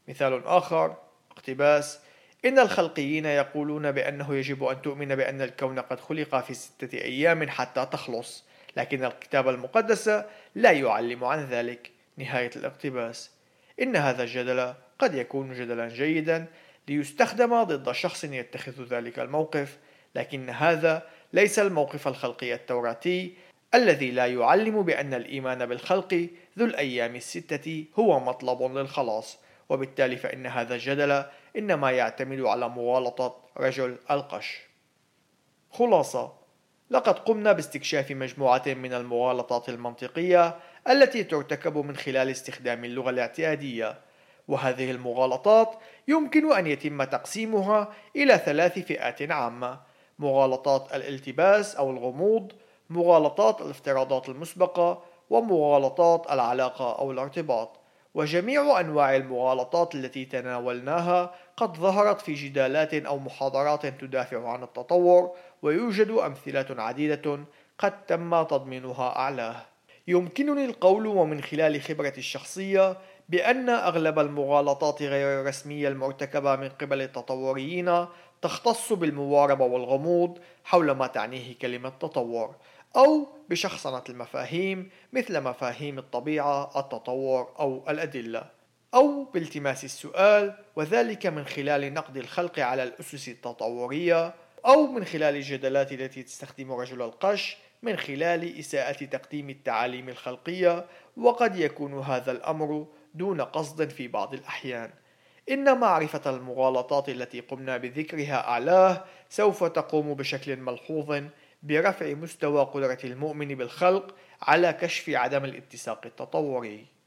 مثال آخر اقتباس إن الخلقيين يقولون بأنه يجب أن تؤمن بأن الكون قد خلق في ستة أيام حتى تخلص لكن الكتاب المقدس لا يعلم عن ذلك. نهاية الاقتباس. إن هذا الجدل قد يكون جدلا جيدا ليستخدم ضد شخص يتخذ ذلك الموقف لكن هذا ليس الموقف الخلقي التوراتي الذي لا يعلم بأن الإيمان بالخلق ذو الأيام الستة هو مطلب للخلاص. وبالتالي فإن هذا الجدل إنما يعتمد على مغالطة رجل القش. خلاصة لقد قمنا باستكشاف مجموعة من المغالطات المنطقية التي ترتكب من خلال استخدام اللغة الاعتيادية وهذه المغالطات يمكن أن يتم تقسيمها إلى ثلاث فئات عامة مغالطات الالتباس أو الغموض مغالطات الافتراضات المسبقة ومغالطات العلاقة أو الارتباط. وجميع أنواع المغالطات التي تناولناها قد ظهرت في جدالات أو محاضرات تدافع عن التطور ويوجد أمثلة عديدة قد تم تضمينها أعلاه. يمكنني القول ومن خلال خبرتي الشخصية بأن أغلب المغالطات غير الرسمية المرتكبة من قبل التطوريين تختص بالمواربة والغموض حول ما تعنيه كلمة تطور. أو بشخصنة المفاهيم مثل مفاهيم الطبيعة، التطور أو الأدلة، أو بالتماس السؤال وذلك من خلال نقد الخلق على الأسس التطورية، أو من خلال الجدلات التي تستخدم رجل القش من خلال إساءة تقديم التعاليم الخلقية، وقد يكون هذا الأمر دون قصد في بعض الأحيان. إن معرفة المغالطات التي قمنا بذكرها أعلاه سوف تقوم بشكل ملحوظ برفع مستوى قدرة المؤمن بالخلق على كشف عدم الاتساق التطوري.